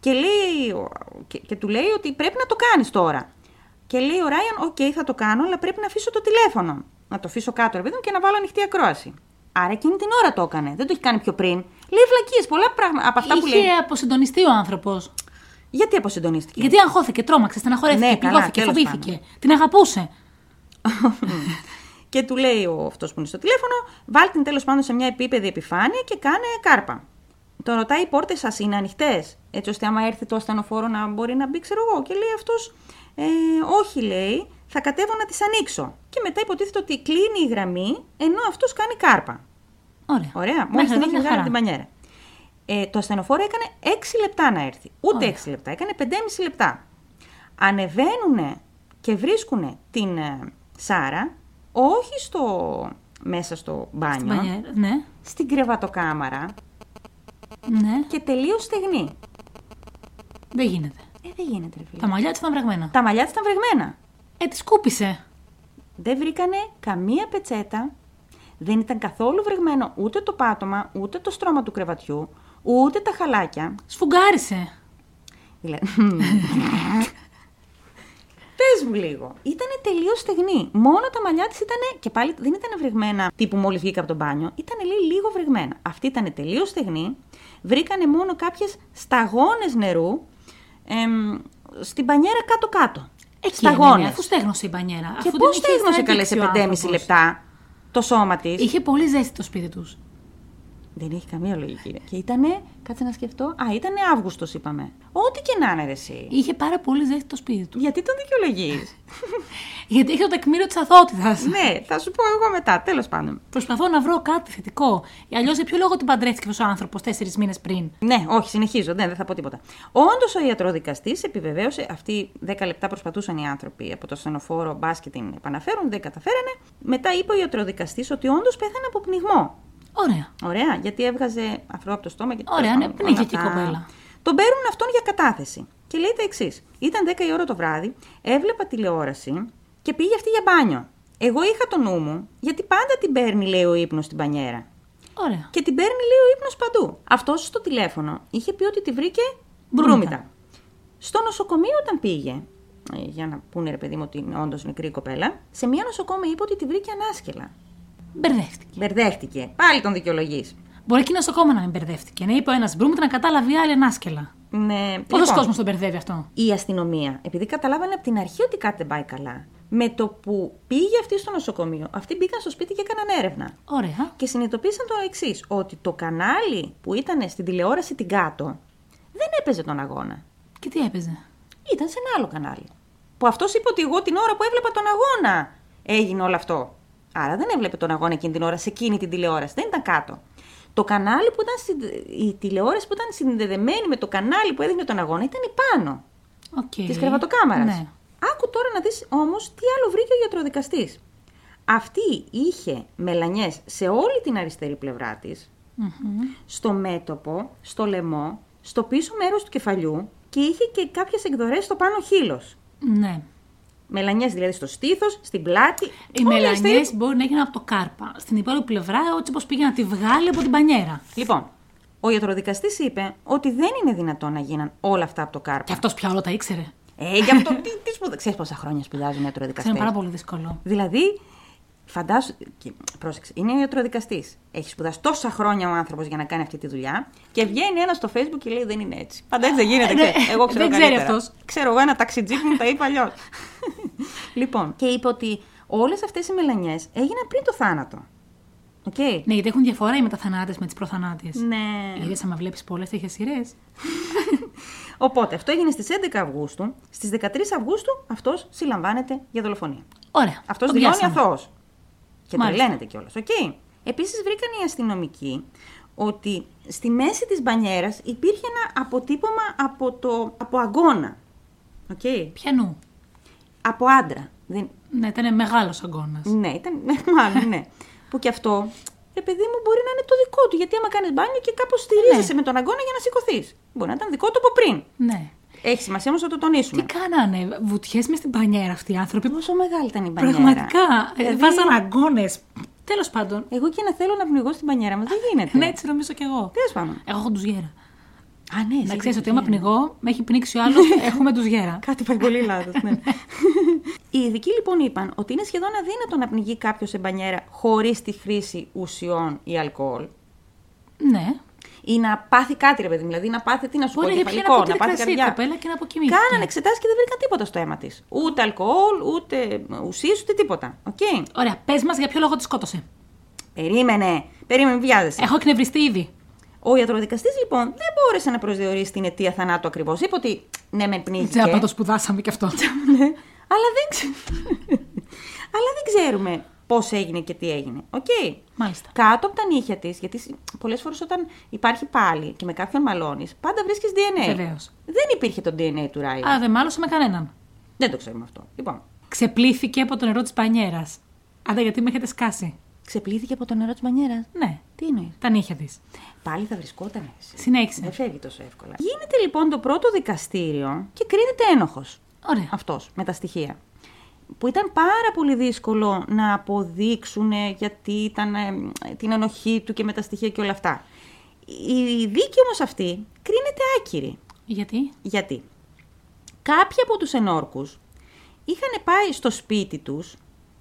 Και, λέει, ο- και, και του λέει ότι πρέπει να το κάνεις τώρα. Και λέει ο Ράιαν, οκ, θα το κάνω, αλλά πρέπει να αφήσω το τηλέφωνο. Να το αφήσω κάτω, ρε παιδί μου, και να βάλω ανοιχτή ακρόαση. Άρα εκείνη την ώρα το έκανε. Δεν το έχει κάνει πιο πριν. Λέει βλακίες, πολλά πράγματα από αυτά που Είχε λέει. αποσυντονιστεί ο άνθρωπος. Γιατί αποσυντονίστηκε; Γιατί αγχώθηκε, τρόμαξε, στεναχωρέθηκε, Ναι, καλά, πληγώθηκε, τέλος φοβήθηκε. Την αγαπούσε. Και του λέει ο αυτός που είναι στο τηλέφωνο, βάλ την τέλος πάντων σε μια επίπεδη επιφάνεια και κάνε κάρπα. Τον ρωτάει, οι πόρτες σας είναι ανοιχτές, έτσι ώστε άμα έρθει το ασθενοφόρο να μπορεί να μπει, ξέρω εγώ. Και λέει αυτός, ε, όχι, λέει, θα κατέβω να τις ανοίξω. Και μετά υποτίθεται ότι κλείνει η γραμμή, ενώ αυτός κάνει κάρπα. Ωραία. Ωραία, μόλις Μέχρι την εδώ έχει μια βγάλει χαρά. την πανιέρα. Ε, το ασθενοφόρο έκανε 6 λεπτά να έρθει. Ούτε Ωραία. 6 λεπτά, έκανε 5,5 λεπτά. Ανεβαίνουν και βρίσκουν την ε, Σάρα, όχι στο, μέσα στο μπάνιο, Στην πανιέρα, Ναι, στην κρεβατοκάμαρα ναι. και τελείως στεγνή. Δεν γίνεται. Ε, δεν γίνεται, ρε φίλε. Τα μαλλιά της ήταν βρεγμένα. Τα μαλλιά της ήταν βρεγμένα. Ε, τη σκούπισε. Δεν βρήκανε καμία πετσέτα. Δεν ήταν καθόλου βρεγμένο ούτε το πάτωμα, ούτε το στρώμα του κρεβατιού, ούτε τα χαλάκια. Σφουγγάρισε. Δηλαδή... Πες μου λίγο. Ήταν τελείως στεγνή. Μόνο τα μαλλιά της ήταν. και πάλι δεν ήταν βρεγμένα τύπου μόλις βγήκα από το μπάνιο. Ήταν λίγο βρεγμένα. Αυτή ήταν τελείως στεγνή. Βρήκανε μόνο κάποιες σταγόνες νερού εμ, στην πανιέρα κάτω-κάτω. Εκεί Σταγόνες. έμενε, αφού στέγνωσε η μπανιέρα. Και αφού πώς δεν είχε στέγνωσε καλέ σε στρατήξει ο 5,5 άνθρωπος; λεπτά το σώμα της; Είχε πολύ ζέστη το σπίτι τους. Δεν έχει καμία λογική. Και ήτανε, κάτσε να σκεφτώ, α, ήτανε Αύγουστος, είπαμε. Ό,τι και να είναι ρε εσύ. Είχε πάρα πολύ ζέστη το σπίτι του. Γιατί τον δικαιολογείς; Γιατί είχε το τεκμήριο της αθότητας. ναι, θα σου πω εγώ μετά, τέλος πάντων. Προσπαθώ να βρω κάτι θετικό. Αλλιώς για ποιο λόγο την παντρεύτηκε αυτός ο άνθρωπος τέσσερις μήνες πριν; Ναι, όχι, συνεχίζω, ναι, δεν θα πω τίποτα. Όντως ο ιατροδικαστής επιβεβαίωσε, αυτοί 10 λεπτά προσπαθούσαν οι άνθρωποι από το στενοφόρο μπας και την επαναφέρουν, δεν καταφέρανε. Μετά είπε ο ιατροδικαστής ότι όντως πέθανε από πνιγμό. Ωραία. Ωραία, γιατί έβγαζε αφρό από το στόμα και Ωραία, τέλος ναι, πάντων, πνίγηκε όλα η αυτά. κοπέλα. Τον παίρνουν αυτόν για κατάθεση. Και λέει τα εξής. Ήταν 10 η ώρα το βράδυ, έβλεπα τηλεόραση και πήγε αυτή για μπάνιο. Εγώ είχα το νου μου, γιατί πάντα την παίρνει, λέει ο ύπνος στην πανιέρα. Ωραία. Και την παίρνει, λέει, ο ύπνος παντού. Αυτός στο τηλέφωνο είχε πει ότι τη βρήκε Μπρούμητα. μπρούμητα. Στο νοσοκομείο, όταν πήγε, ε, για να πούνε ρε παιδί μου ότι είναι όντως νεκρή η κοπέλα, σε μία νοσοκόμη είπε ότι τη βρήκε ανάσκελα. Μπερδεύτηκε. Μπερδεύτηκε. Πάλι τον δικαιολογείς. Μπορεί και η νοσοκόμα να μην μπερδεύτηκε. Να είπε ο ένας μπρούμητα να κατάλαβε η άλλη ανάσκελα. Ναι, Πόσο λοιπόν, κόσμος τον μπερδεύει αυτό. η αστυνομία, επειδή καταλάβανε από την αρχή ότι κάτι δεν πάει καλά, με το που πήγε αυτή στο νοσοκομείο, αυτοί μπήκαν στο σπίτι και έκαναν έρευνα. Ωραία. Και συνειδητοποίησαν το εξής, ότι το κανάλι που ήταν στην τηλεόραση την κάτω δεν έπαιζε τον αγώνα. Και τι έπαιζε; Ήταν σε ένα άλλο κανάλι. Που αυτός είπε ότι εγώ την ώρα που έβλεπα τον αγώνα έγινε όλο αυτό. Άρα δεν έβλεπε τον αγώνα εκείνη την ώρα σε εκείνη την τηλεόραση, δεν ήταν κάτω. Το κανάλι που ήταν, συνδε- η τηλεόραση που ήταν συνδεδεμένη με το κανάλι που έδινε τον αγώνα ήταν πάνω Okay. της κρεβατοκάμαρας. Ναι. Άκου τώρα να δεις όμως τι άλλο βρήκε ο γιατροδικαστής. Αυτή είχε μελανιές σε όλη την αριστερή πλευρά της, στο μέτωπο, στο λαιμό, στο πίσω μέρος του κεφαλιού και είχε και κάποιες εκδορές στο πάνω χείλος. ναι. Μελανιές δηλαδή στο στήθος, στην πλάτη. Οι όλη η μελανιές αριστερή- μπορεί να έγιναν από το κάρπα. Στην υπόλοιπη πλευρά, έτσι όπω πήγε να τη βγάλει από την πανιέρα. Λοιπόν, ο γιατροδικαστής είπε ότι δεν είναι δυνατόν να γίναν όλα αυτά από το κάρπα. Και αυτός πια όλα τα ήξερε. Ε, γι' αυτό. τι, τι σπουδα... Ξέρεις πόσα χρόνια σπουδάζουν οι ιατροδικαστές. Ξέρω πάρα πολύ δύσκολο. Δηλαδή, φαντάσου. και- Πρόσεξε, είναι ιατροδικαστής. Έχει σπουδάσει τόσα χρόνια ο άνθρωπος για να κάνει αυτή τη δουλειά και βγαίνει ένας στο Facebook και λέει δεν είναι έτσι. Πάντα έτσι δεν γίνεται. Ναι, ξέρεις. Εγώ ξέρω δεν ξέρει καλύτερα. αυτός. Ξέρω εγώ ένα ταξιτζής μου τα είπα αλλιώς. λοιπόν, και είπε ότι όλες αυτές οι μελανιές έγιναν πριν το θάνατο. Οκ. Ναι, γιατί έχουν διαφορά οι μεταθανάτιες με τις προθανάτιες. Ναι. Είδε άμα βλέπεις πολλές τέτοιες σειρές. Οπότε αυτό έγινε στις 11 Αυγούστου. Στις 13 Αυγούστου αυτός συλλαμβάνεται για δολοφονία. Ωραία. Αυτός τον δηλώνει πιάσαμε. αθώος. Και Μάλιστα. τρελαίνεται κιόλας. Οκ. Επίσης βρήκαν οι αστυνομικοί ότι στη μέση της μπανιέρας υπήρχε ένα αποτύπωμα από, το, από αγκώνα. Οκ. Πιανού. Από άντρα. Δεν, Ναι, ήταν μεγάλος αγκώνας. ναι, ήταν. Μάλλον, ναι. Που κι αυτό, ρε παιδί μου, μπορεί να είναι το δικό του. Γιατί άμα κάνεις μπάνιο και κάπως στηρίζεσαι Ναι. με τον αγκώνα για να σηκωθείς. Μπορεί να ήταν δικό του από πριν. Ναι. Έχει σημασία όμως να το Τι τονίσουμε. κάνανε, βουτιές μες στην πανιέρα αυτοί οι άνθρωποι; Πόσο μεγάλη ήταν η μπανιέρα. Πραγματικά. Δηλαδή- Δηλαδή... Βάζαν αγκώνες. Τέλος πάντων. Εγώ και να θέλω να πνιγώ στην μπανιέρα μας δεν γίνεται. Ναι, έτσι νομίζω κι εγώ. Τέλος πάντων. Εγώ έχω του γέρα. Α, ναι, Να εσύ ξέρεις έχεις ότι άμα δίκιο. πνιγώ, με έχει πνίξει ο άλλος, έχουμε του γέρα. Κάτι πάει πολύ λάθος. Ναι. Οι ειδικοί λοιπόν είπαν ότι είναι σχεδόν αδύνατο να πνιγεί κάποιος σε μπανιέρα χωρίς τη χρήση ουσιών ή αλκοόλ. Ναι. Ή να πάθει κάτι, ρε παιδί μου. Δηλαδή να πάθει, τι να σου πω, Μπορεί να πιει κεφαλικό, ένα να ποτήρι πάθει κρασί η καρδιά. κοπέλα και να αποκοιμήθηκε. Κάνανε εξετάσεις και δεν βρήκαν τίποτα στο αίμα της. Ούτε αλκοόλ, ούτε ουσίες, ούτε τίποτα. Οκ. Ωραία, πες μας για ποιο λόγο τη σκότωσε. Περίμενε, περίμενε, μην βιάζεσαι. Έχω εκνευριστεί ήδη. Ο ιατροδικαστής λοιπόν δεν μπόρεσε να προσδιορίσει την αιτία θανάτου ακριβώς. Είπε ότι ναι, μεν πνίγηκε. Τζάμπα το σπουδάσαμε κι αυτό. Ναι, αλλά δεν, ξε... αλλά δεν ξέρουμε πώς έγινε και τι έγινε. Οκ. Μάλιστα. Κάτω από τα νύχια της, γιατί πολλές φορές όταν υπάρχει πάλι και με κάποιον μαλώνεις, πάντα βρίσκεις DNA. Βεβαίως. Δεν υπήρχε το DNA του Ράιαν. Α, δεν μάλωσε με κανέναν. Δεν το ξέρουμε αυτό. Λοιπόν, Ξεπλήθηκε από το νερό της μπανιέρας. Άντε, γιατί με έχετε σκάσει. ξεπλήθηκε από το νερό της μπανιέρας. Ναι, Τι εννοείς; τα νύχια της. Πάλι θα βρισκόταν εσύ. Συνέχισε. Δεν φεύγει τόσο εύκολα. Γίνεται λοιπόν το πρώτο δικαστήριο και κρίνεται ένοχος. Ωραία. Αυτός με τα στοιχεία. Που ήταν πάρα πολύ δύσκολο να αποδείξουν γιατί ήταν ε, την ενοχή του και με τα στοιχεία και όλα αυτά. Η δίκη όμως αυτή κρίνεται άκυρη. Γιατί; Γιατί κάποιοι από τους ενόρκους είχαν πάει στο σπίτι τους,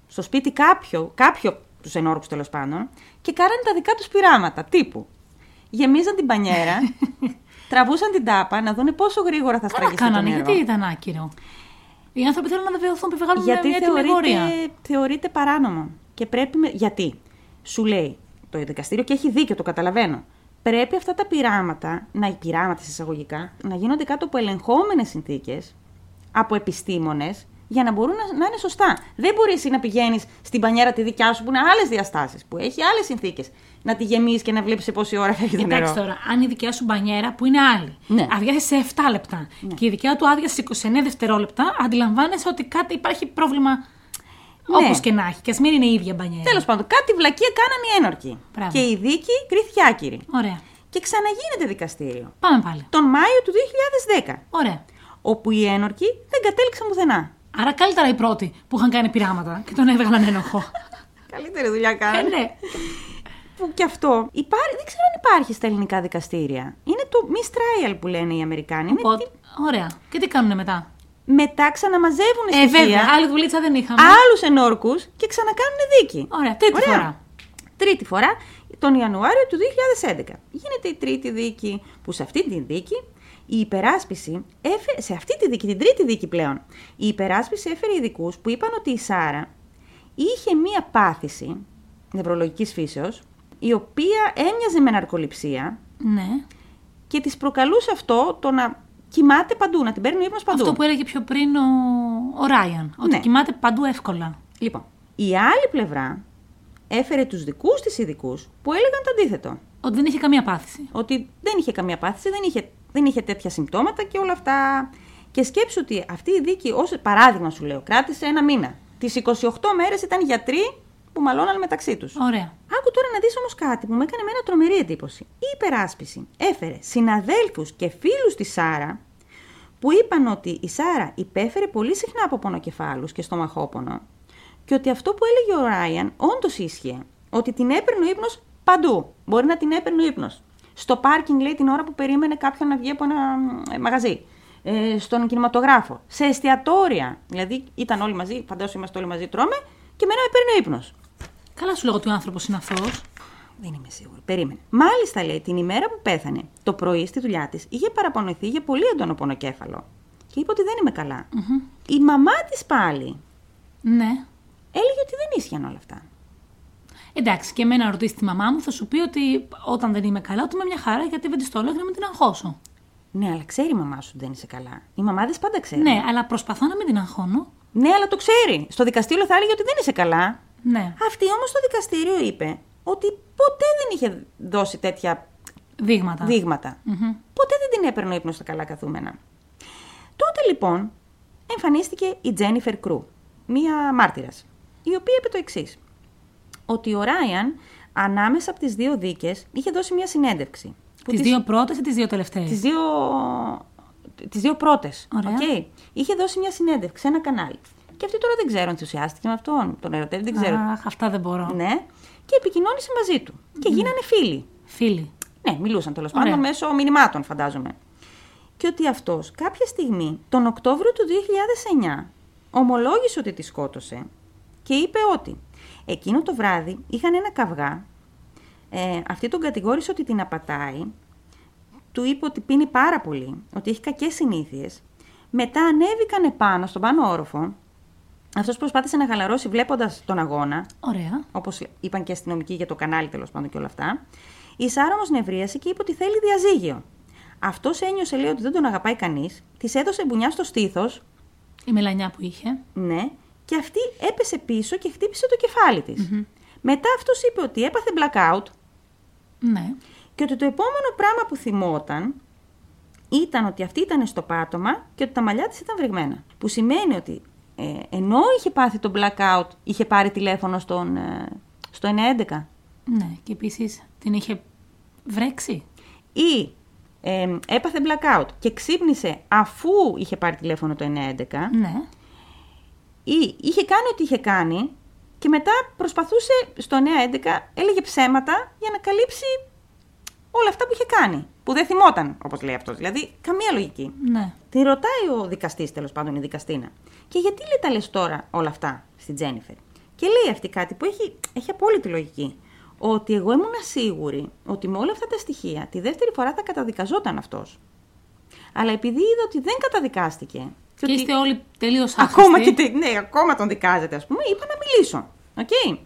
στο σπίτι κάποιο, κάποιο τους ενόρκους τέλος πάντων, και κάνανε τα δικά τους πειράματα, τύπου. Γεμίζαν την πανιέρα, τραβούσαν την τάπα να δούνε πόσο γρήγορα θα Καλά σφραγιστεί το κάνανε, νερό. γιατί ήταν άκυρο; Οι άνθρωποι θέλουν να βεβαιωθούν που βγάλουν Γιατί μια έτοιμη εγωρία. θεωρείται, θεωρείται παράνομο. Και πρέπει. Με... Γιατί; Σου λέει το δικαστήριο και έχει δίκιο, το καταλαβαίνω. Πρέπει αυτά τα πειράματα, να οι πειράματα εισαγωγικά, να γίνονται κάτω από ελεγχόμενες συνθήκες, από επιστήμονες, για να μπορούν να, να είναι σωστά. Δεν μπορείς εσύ να πηγαίνεις στην πανιέρα τη δικιά σου που είναι άλλες διαστάσεις, που έχει άλλες συνθήκες, να τη γεμίσεις και να βλέπεις σε πόση ώρα φεύγει το νερό. Εντάξει τώρα, αν η δικιά σου μπανιέρα που είναι άλλη, Ναι. αδειάσει σε 7 λεπτά και η δικιά του άδειασε σε 29 δευτερόλεπτα, αντιλαμβάνεσαι ότι κάτι υπάρχει πρόβλημα. Ναι. Όπως και να έχει, και ας μην είναι η ίδια μπανιέρα. Τέλος πάντων, κάτι βλακεία κάνανε οι ένορκοι. Μπράβο. Και η δίκη κρίθηκε άκυρη. Ωραία. Και ξαναγίνεται δικαστήριο. Πάμε πάλι. Τον Μάιο του 2010. Ωραία. όπου οι ένορκοι δεν κατέληξαν πουθενά. Άρα καλύτερα οι πρώτοι που είχαν κάνει πειράματα και τον έβγαλαν ένοχο. Καλύτερη δουλειά ε, κάνανε. ναι. Που και αυτό υπάρχει, δεν ξέρω αν υπάρχει στα ελληνικά δικαστήρια. Είναι το mistrial που λένε οι Αμερικάνοι. Είναι Οπότε, τι- ωραία. Και τι κάνουν μετά; Μετά ξαναμαζεύουν Ε, στοιχεία βέβαια, άλλη δουλίτσα δεν είχαμε. άλλους ενόρκους και ξανακάνουν δίκη. Ωραία, τρίτη Ωραία. φορά. Τρίτη φορά, τον Ιανουάριο του 2011. Γίνεται η τρίτη δίκη, που σε αυτή τη δίκη η υπεράσπιση έφερε, σε αυτή τη δίκη, την τρίτη δίκη πλέον, η υπεράσπιση έφερε ειδικούς που είπαν ότι η Σάρα είχε μία πάθηση νευρολογικής φύσεως, η οποία έμοιαζε με ναρκοληψία Ναι. και της προκαλούσε αυτό το να κοιμάται παντού, να την παίρνει ο ύπνος παντού. Αυτό που έλεγε πιο πριν ο, ο Ράιαν. Ότι Ναι. κοιμάται παντού εύκολα. Λοιπόν, η άλλη πλευρά έφερε τους δικούς της ειδικούς που έλεγαν το αντίθετο. Ότι δεν είχε καμία πάθηση. Ότι δεν είχε καμία πάθηση, δεν είχε, δεν είχε τέτοια συμπτώματα και όλα αυτά. Και σκέψου ότι αυτή η δίκη, ως παράδειγμα σου λέω, κράτησε ένα μήνα. Τις 28 μέρες ήταν γιατροί που μαλώναν μεταξύ τους. Ωραία. Άκου τώρα να δεις όμως κάτι που μου έκανε εμένα τρομερή εντύπωση. Η υπεράσπιση έφερε συναδέλφους και φίλους της Σάρα που είπαν ότι η Σάρα υπέφερε πολύ συχνά από πονοκεφάλους και στομαχόπονο και ότι αυτό που έλεγε ο Ράιαν όντως ίσχυε. Ότι την έπαιρνε ο ύπνος παντού. Μπορεί να την έπαιρνε ο ύπνος. Στο πάρκινγκ, λέει, την ώρα που περίμενε κάποιον να βγει από ένα ε, μαγαζί. Ε, στον κινηματογράφο. Σε εστιατόρια. Δηλαδή ήταν όλοι μαζί, φαντάζομαι είμαστε όλοι μαζί, τρώμε και μένα με παίρνει ο ύπνος. Καλά σου λέγω ότι ο άνθρωπος είναι αθώος. Δεν είμαι σίγουρη. Περίμενε. Μάλιστα, λέει, την ημέρα που πέθανε, το πρωί στη δουλειά της είχε παραπονηθεί για πολύ έντονο πονοκέφαλο. Και είπε ότι δεν είμαι καλά. Η μαμά της πάλι Ναι. έλεγε ότι δεν ίσχυαν όλα αυτά. Εντάξει, και εμένα να ρωτήσει τη μαμά μου, θα σου πει ότι όταν δεν είμαι καλά, ότι είμαι μια χαρά γιατί δεν της το έλεγα να μην την αγχώσω. Ναι, αλλά ξέρει η μαμά σου ότι δεν είσαι καλά. Οι μαμάδε πάντα ξέρουν. Ναι, αλλά προσπαθώ να μην την αγχώνω. Ναι, αλλά το ξέρει. Στο δικαστήριο θα έλεγε ότι δεν είσαι καλά. Ναι. Αυτή όμως στο δικαστήριο είπε ότι ποτέ δεν είχε δώσει τέτοια Δείγματα. δείγματα. Ποτέ δεν την έπαιρνε ο ύπνος στα καλά καθούμενα. Τότε λοιπόν εμφανίστηκε η Τζένιφερ Κρού, μία μάρτυρας, η οποία είπε το εξής. Ότι ο Ράιαν ανάμεσα από τις δύο δίκες είχε δώσει μία συνέντευξη. που Τις της- δύο πρώτες ή τις δύο τελευταίες; τις δύο, τις δύο πρώτες. Ωραία. οκ. Είχε δώσει μια συνέντευξη σε ένα κανάλι. Και αυτή τώρα δεν ξέρω, ενθουσιάστηκε με αυτόν, τον ερωτεύτηκε, δεν ξέρω. Αχ, αυτά δεν μπορώ. Ναι. Και επικοινώνησε μαζί του. Και γίνανε φίλοι. Φίλοι. Ναι, μιλούσαν τέλος Ωραία. πάντων μέσω μηνυμάτων, φαντάζομαι. Και ότι αυτός κάποια στιγμή, τον Οκτώβριο του 2009, ομολόγησε ότι τη σκότωσε και είπε ότι εκείνο το βράδυ είχαν ένα καυγά. Ε, αυτή τον κατηγόρησε ότι την απατάει. Του είπε ότι πίνει πάρα πολύ, ότι έχει κακές συνήθειες. Μετά ανέβηκαν επάνω στον πάνω όροφο. Αυτός προσπάθησε να χαλαρώσει βλέποντας τον αγώνα, Ωραία. όπως είπαν και αστυνομικοί για το κανάλι τέλος πάντων και όλα αυτά. Η Σάρα όμως νευρίασε και είπε ότι θέλει διαζύγιο. Αυτός ένιωσε, λέει, ότι δεν τον αγαπάει κανείς, της έδωσε μπουνιά στο στήθος, Η μελανιά που είχε. ναι, και αυτή έπεσε πίσω και χτύπησε το κεφάλι της. Μετά αυτός είπε ότι έπαθε blackout Ναι. και ότι το επόμενο πράγμα που θυμόταν ήταν ότι αυτή ήταν στο πάτωμα και ότι τα μαλλιά της ήταν βρεγμένα. Που σημαίνει ότι ε, ενώ είχε πάθει το blackout, είχε πάρει τηλέφωνο στον, ε, στο 911. Ναι. Και επίσης την είχε βρέξει. ή ε, έπαθε blackout και ξύπνησε αφού είχε πάρει τηλέφωνο το 911 Ναι. ή είχε κάνει ό,τι είχε κάνει και μετά προσπαθούσε στο 911, έλεγε ψέματα για να καλύψει όλα αυτά που είχε κάνει. Που δεν θυμόταν, όπως λέει αυτός. Δηλαδή, καμία λογική. Ναι. Την ρωτάει ο δικαστής, τέλος πάντων, η δικαστήνα. Και γιατί λέει τα λες τώρα όλα αυτά στην Τζένιφερ; Και λέει αυτή κάτι που έχει, έχει απόλυτη λογική. Ότι εγώ ήμουν σίγουρη ότι με όλα αυτά τα στοιχεία τη δεύτερη φορά θα καταδικαζόταν αυτός. Αλλά επειδή είδα ότι δεν καταδικάστηκε. Και, ότι είστε όλοι τελείως ακόμα, και, τε- ναι, ακόμα τον δικάζετε, ας πούμε, είπα να μιλήσω. Οκ.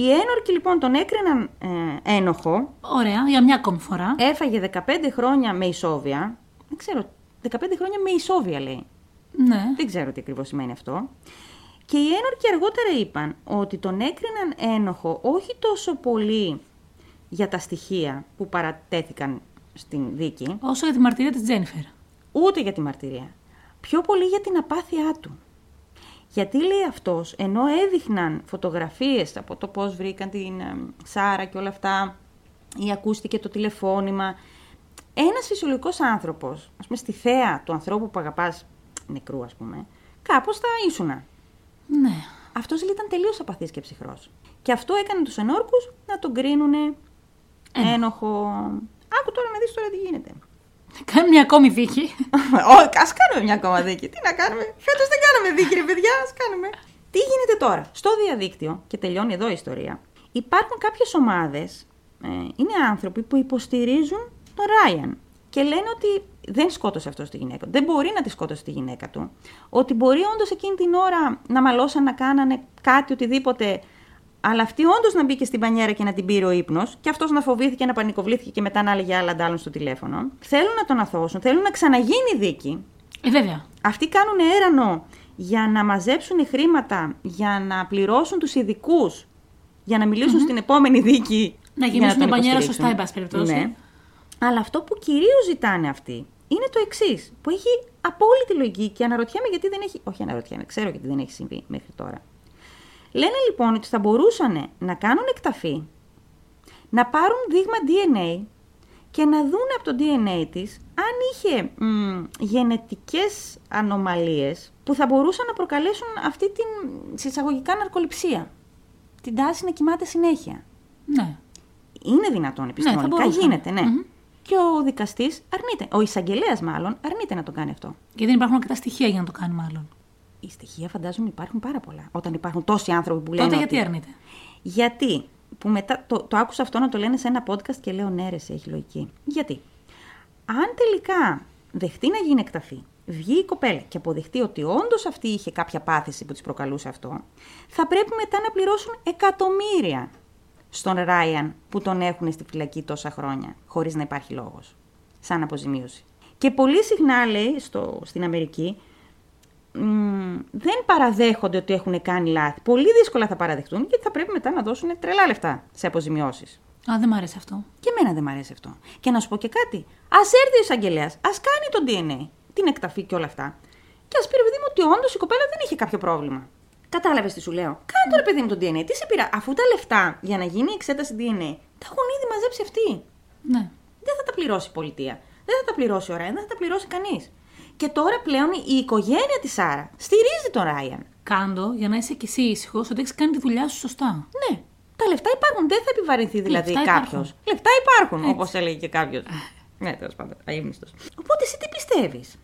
Οι ένορκοι λοιπόν τον έκριναν ε, ένοχο, Ωραία, για μια ακόμη φορά. έφαγε 15 χρόνια με ισόβια. Δεν ξέρω, 15 χρόνια με ισόβια λέει. ναι. Δεν ξέρω τι ακριβώς σημαίνει αυτό. Και οι ένορκοι αργότερα είπαν ότι τον έκριναν ένοχο όχι τόσο πολύ για τα στοιχεία που παρατέθηκαν στην δίκη, Όσο για τη μαρτυρία της Τζένιφερ. ούτε για τη μαρτυρία. Πιο πολύ για την απάθειά του. Γιατί λέει αυτός, ενώ έδειχναν φωτογραφίες από το πώς βρήκαν την ε, Σάρα και όλα αυτά, ή ακούστηκε το τηλεφώνημα, ένας φυσιολογικός άνθρωπος, ας πούμε στη θέα του ανθρώπου που αγαπάς νεκρού ας πούμε, κάπως θα ήσουνα. Ναι. Αυτός λέει, ήταν τελείως απαθής και ψυχρός. Και αυτό έκανε τους ενόρκους να τον κρίνουνε ένοχο. Άκου τώρα να δεις τώρα τι γίνεται. Κάνει μια ακόμη δίκη. Όχι, ας κάνουμε μια ακόμα δίκη. Τι να κάνουμε; Φέτος δεν κάναμε δίκη, ρε παιδιά, ας κάνουμε. Τι γίνεται τώρα; Στο διαδίκτυο, και τελειώνει εδώ η ιστορία, υπάρχουν κάποιες ομάδες, ε, είναι άνθρωποι που υποστηρίζουν τον Ράιαν και λένε ότι δεν σκότωσε αυτός τη γυναίκα του. Δεν μπορεί να τη σκότωσε τη γυναίκα του. Ότι μπορεί όντως εκείνη την ώρα να μαλώσαν, να κάνανε κάτι, οτιδήποτε. Αλλά αυτή όντως να μπήκε στην πανιέρα και να την πήρε ο ύπνος, και αυτός να φοβήθηκε, να πανικοβλήθηκε και μετά να έλεγε άλλα αντάλλων στο τηλέφωνο. Θέλουν να τον αθώσουν, θέλουν να ξαναγίνει δίκη. Ε, βέβαια. Αυτοί κάνουν έρανο για να μαζέψουν χρήματα, για να πληρώσουν τους ειδικούς, για να μιλησουν στην επόμενη δίκη Να για γεμίσουν τον την μπανιέρα υποστηρίξουν. σωστά, εν πάση περιπτώσει. Ναι. Αλλά αυτό που κυρίως ζητάνε αυτοί είναι το εξής, που έχει απόλυτη λογική και αναρωτιέμαι γιατί δεν έχει. Όχι, αναρωτιέμαι, ξέρω γιατί δεν έχει συμβεί μέχρι τώρα. Λένε λοιπόν ότι θα μπορούσαν να κάνουν εκταφή, να πάρουν δείγμα DNA και να δουν από το DNA της αν είχε μ, γενετικές ανομαλίες που θα μπορούσαν να προκαλέσουν αυτή την συσσαγωγικά ναρκοληψία. Την τάση να κοιμάται συνέχεια. Ναι. Είναι δυνατόν επιστημονικά, μπορούσαν. γίνεται, ναι. Μμμ. Και ο δικαστής αρνείται, ο εισαγγελέας μάλλον, αρνείται να το κάνει αυτό. Γιατί δεν υπάρχουν αρκετά στοιχεία για να το κάνει, μάλλον. Οι στοιχεία φαντάζομαι υπάρχουν πάρα πολλά. Όταν υπάρχουν τόσοι άνθρωποι που λένε. Τότε ότι- γιατί αρνείται; Γιατί, που μετά το, το άκουσα αυτό να το λένε σε ένα podcast και λέω ναι, ρε, εσύ, έχει λογική. Γιατί, αν τελικά δεχτεί να γίνει εκταφή, βγει η κοπέλα και αποδεχτεί ότι όντως αυτή είχε κάποια πάθηση που της προκαλούσε αυτό, θα πρέπει μετά να πληρώσουν εκατομμύρια στον Ράιαν που τον έχουν στη φυλακή τόσα χρόνια, χωρίς να υπάρχει λόγος, σαν αποζημίωση. Και πολύ συχνά, λέει, στο, στην Αμερική, μ, δεν παραδέχονται ότι έχουν κάνει λάθη. Πολύ δύσκολα θα παραδεχτούν γιατί θα πρέπει μετά να δώσουν τρελά λεφτά σε αποζημιώσεις. Α, δεν μ' αρέσει αυτό. Και εμένα δεν μ' αρέσει αυτό. Και να σου πω και κάτι. Α έρθει ο εισαγγελέας, ας κάνει το DNA, την εκταφή και όλα αυτά. Και ας πει ρε παιδί μου ότι όντως η κοπέλα δεν είχε κάποιο πρόβλημα. Κατάλαβες τι σου λέω; Κάνε το ρε παιδί μου το DNA. Τι σε πειρά, αφού τα λεφτά για να γίνει η εξέταση DNA τα έχουν ήδη μαζέψει αυτοί. Ναι. Δεν θα τα πληρώσει η πολιτεία. Δεν θα τα πληρώσει ο Ράιαν, δεν θα τα πληρώσει κανείς. Και τώρα πλέον η οικογένεια της Σάρα στηρίζει τον Ράιαν. Κάντο για να είσαι κι εσύ ήσυχος ότι έχεις κάνει τη δουλειά σου σωστά. Ναι. Τα λεφτά υπάρχουν. Δεν θα επιβαρυνθεί δηλαδή Λεφτά κάποιος. υπάρχουν. Λεφτά υπάρχουν, Έτσι. όπως έλεγε και κάποιος. ναι, τέλος πάντων. Αίμνηστο. Οπότε εσύ τι πιστεύεις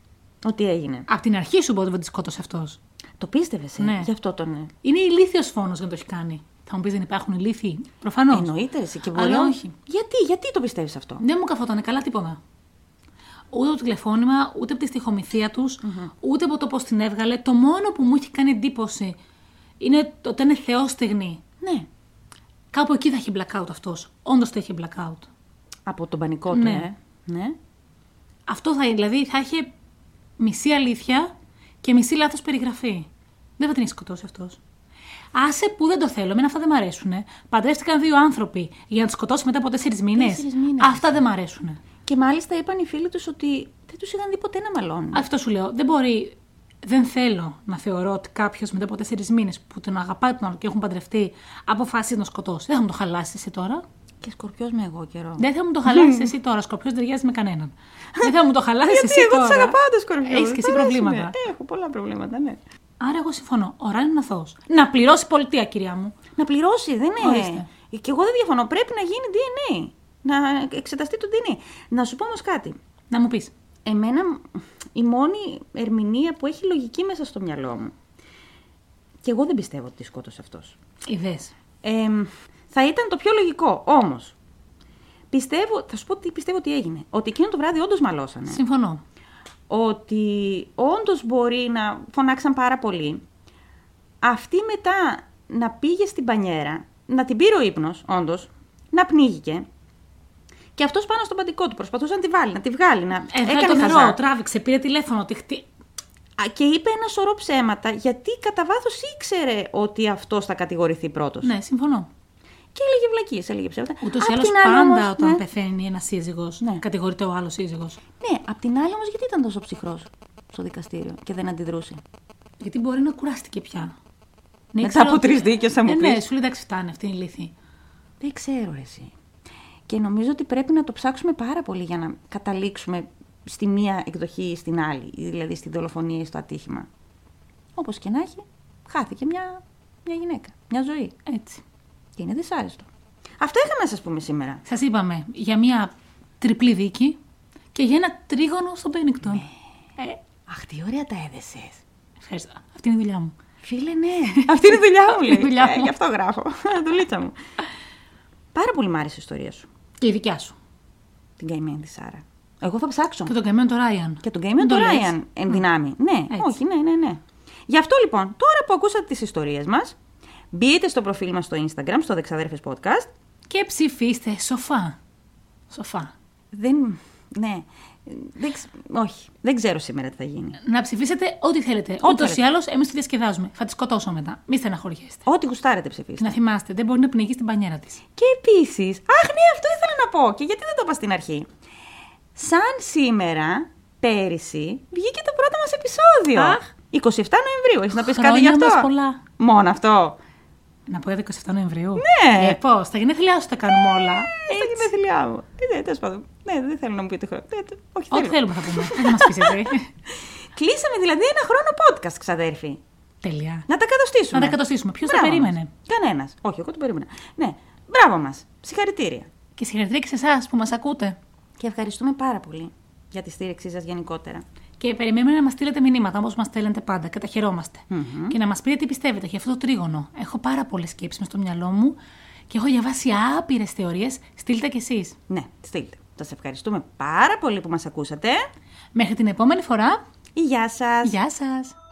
ότι έγινε; Απ' την αρχή σου πω ότι τη σκότωσε αυτός; Το πίστευες, ε; Ναι. Γι' αυτό τον. ε, Είναι ηλίθιος φόνος για να το έχει κάνει. Θα μου πεις δεν υπάρχουν ηλίθιοι; Προφανώς. Εννοείται εσύ και μπορεί. Αλλά να- όχι. Γιατί, γιατί το πιστεύεις αυτό; Δεν μου καθόταν καλά τίποτα. Ούτε το τηλεφώνημα, ούτε από τη στοιχομηθεία τους, ούτε από το πώς την έβγαλε. Το μόνο που μου έχει κάνει εντύπωση είναι το ότι είναι θεόστεγνη. Ναι. Κάπου εκεί θα έχει blackout αυτός. Όντως θα έχει blackout. Από τον πανικό του, Ναι. ε. Ναι. Αυτό θα, δηλαδή θα είχε μισή αλήθεια και μισή λάθος περιγραφή. Δεν θα την έχει σκοτώσει αυτός. Άσε που δεν το θέλω, εμένα αυτά δεν μ' αρέσουν. Παντρεύτηκαν δύο άνθρωποι για να του σκοτώσει μετά από τέσσερις μήνες. Τέσσερις μήνες. Αυτά δεν μ' αρέσουν. Και μάλιστα είπαν οι φίλοι τους ότι δεν τους είχαν δει ποτέ να μαλώνουν. Αυτό σου λέω. Δεν μπορεί. Δεν θέλω να θεωρώ ότι κάποιος μετά από τέσσερις μήνες που τον αγαπάει τον άλλο και έχουν παντρευτεί αποφάσισε να τον σκοτώσει. Δεν θα μου το χαλάσεις εσύ τώρα. Και σκορπιός με εγώ καιρό. Δεν θα μου το χαλάσεις εσύ τώρα. Σκορπιός δεν ταιριάζει με κανέναν. δεν θα μου το χαλάσεις Γιατί εσύ εγώ τώρα. του αγαπάω τους σκορπιούς. Έχεις και εσύ προβλήματα. Έχω πολλά προβλήματα, ναι. Άρα εγώ συμφωνώ. Ο Ράιν είναι αθώος. Να πληρώσει η πολιτεία, κυρία μου. Να πληρώσει, δεν είναι. Ορίστε. Και εγώ δεν διαφωνώ. Πρέπει να γίνει DNA. Να εξεταστεί το DNA. Να σου πω όμως κάτι. Να μου πεις. Εμένα η μόνη ερμηνεία που έχει λογική μέσα στο μυαλό μου. Και εγώ δεν πιστεύω ότι τη σκότωσε αυτός. Ιδέε. Ε, θα ήταν το πιο λογικό. Όμως. Πιστεύω, θα σου πω τι πιστεύω ότι έγινε. Ότι εκείνο το βράδυ όντως μαλώσανε. Συμφωνώ. Ότι όντως μπορεί να φωνάξαν πάρα πολύ. Αυτή μετά να πήγε στην πανιέρα, να την πήρε ο ύπνος, όντως, να πνίγηκε. Και αυτός πάνω στον παντικό του προσπαθούσε να τη βάλει, να τη βγάλει. Να... Ε, Έκανε το νερό, τράβηξε, πήρε τηλέφωνο. Τη χτυ... Α, Και είπε ένα σωρό ψέματα, γιατί κατά βάθος ήξερε ότι αυτός θα κατηγορηθεί πρώτος. Ναι, συμφωνώ. Και έλεγε βλακίες, έλεγε ψέματα. Ούτως ή Απ' άλλως την άλλη πάντα όμως, όταν ναι, πεθαίνει ένας σύζυγος, Ναι. κατηγορείται ο άλλος σύζυγος. Ναι, απ' την άλλη όμως, γιατί ήταν τόσο ψυχρός στο δικαστήριο και δεν αντιδρούσε; Γιατί μπορεί να κουράστηκε πια. Ναι, Μετά ξέρω από ότι- τρεις δίκες θα μου ε, Ναι, πεις. σου λέει εντάξει, φτάνει, αυτή είναι η λύθη. Δεν ξέρω εσύ. Και νομίζω ότι πρέπει να το ψάξουμε πάρα πολύ για να καταλήξουμε στη μία εκδοχή ή στην άλλη, δηλαδή στη δολοφονία ή στο ατύχημα. Όπως και να έχει, χάθηκε μια, μια γυναίκα, μια ζωή. Έτσι. Και είναι δυσάρεστο. Αυτό είχαμε να σας πούμε σήμερα. Σας είπαμε για μια τριπλή δίκη και για ένα τρίγωνο στο Πένικτον. Ναι. Ε, Αχ, τι ωραία τα έδεσες. ευχαριστώ. Αυτή είναι η δουλειά μου. Φίλε, ναι. Αυτή είναι η δουλειά μου, λέει. Η δουλειά Ε, μου. Γι' αυτό γράφω. Δουλίτσα μου. Πάρα πολύ μ' άρεσε η ιστορία σου. Και η δικιά σου. Την καημένη της Σάρα. Εγώ θα ψάξω. Και τον καημένο τον Ράιαν. Και τον καημένο Μην τον το λες. Ράιαν εν δυνάμει. Ναι, Έτσι. όχι, ναι, ναι, ναι. Γι' αυτό λοιπόν, τώρα που ακούσατε τις ιστορίες μας, μπείτε στο προφίλ μας στο Instagram, στο Δεξαδέρφες Podcast. Και ψηφίστε σοφά. Σοφά. Δεν, ναι, Δεν ξ- Όχι, δεν ξέρω σήμερα τι θα γίνει. Να ψηφίσετε ό,τι θέλετε. Ό,τι Ούτως ή θέλετε. άλλως, εμείς τη διασκεδάζουμε. Θα τη σκοτώσω μετά. Μη στεναχωριέστε. Ό,τι γουστάρετε ψηφίστε. Να θυμάστε, δεν μπορεί να πνιγεί στην πανιέρα της. Και επίσης, αχ ναι, αυτό ήθελα να πω και γιατί δεν το είπα στην αρχή. Σαν σήμερα, πέρυσι, βγήκε το πρώτο μας επεισόδιο. Αχ. 27 Νοεμβρίου. Έχεις να πεις κάτι Χρόνια γι' αυτό; μας πολλά. Μόνο αυτό. Να πω για 27 Νοεμβρίου. Ναι. Ε, Πώς, τα γενέθλιά σου τα κάνουμε όλα. Ε, Στα γενέθλιά μου. Ε, ναι, τέλος πάντων. Ναι, δεν θέλω να μου πείτε χρόνο. Ε, τε- όχι, Ό,τι θέλω. θέλουμε θα πούμε. Δεν θα μας πεις εσύ. Κλείσαμε δηλαδή ένα χρόνο podcast, ξαδέρφη. Τέλεια. Να τα κατοστήσουμε. Να τα κατοστήσουμε. Ποιος τα Μπράβο περίμενε; μας. Κανένας. Όχι, εγώ το περίμενα. Ναι. Μπράβο μας. Συγχαρητήρια. Και συγχαρητήρια και σε εσάς που μας ακούτε. Και ευχαριστούμε πάρα πολύ για τη στήριξή σας γενικότερα. Και περιμένουμε να μας στείλετε μηνύματα όπως μας στέλνετε πάντα και τα χαιρόμαστε. Μμμ. Και να μας πείτε τι πιστεύετε για αυτό το τρίγωνο. Έχω πάρα πολλές σκέψεις μες στο μυαλό μου και έχω διαβάσει άπειρες θεωρίες. Στείλτε κι εσείς. Ναι, στείλτε. Σας ευχαριστούμε πάρα πολύ που μας ακούσατε. Μέχρι την επόμενη φορά. Γεια σας. Γεια σας.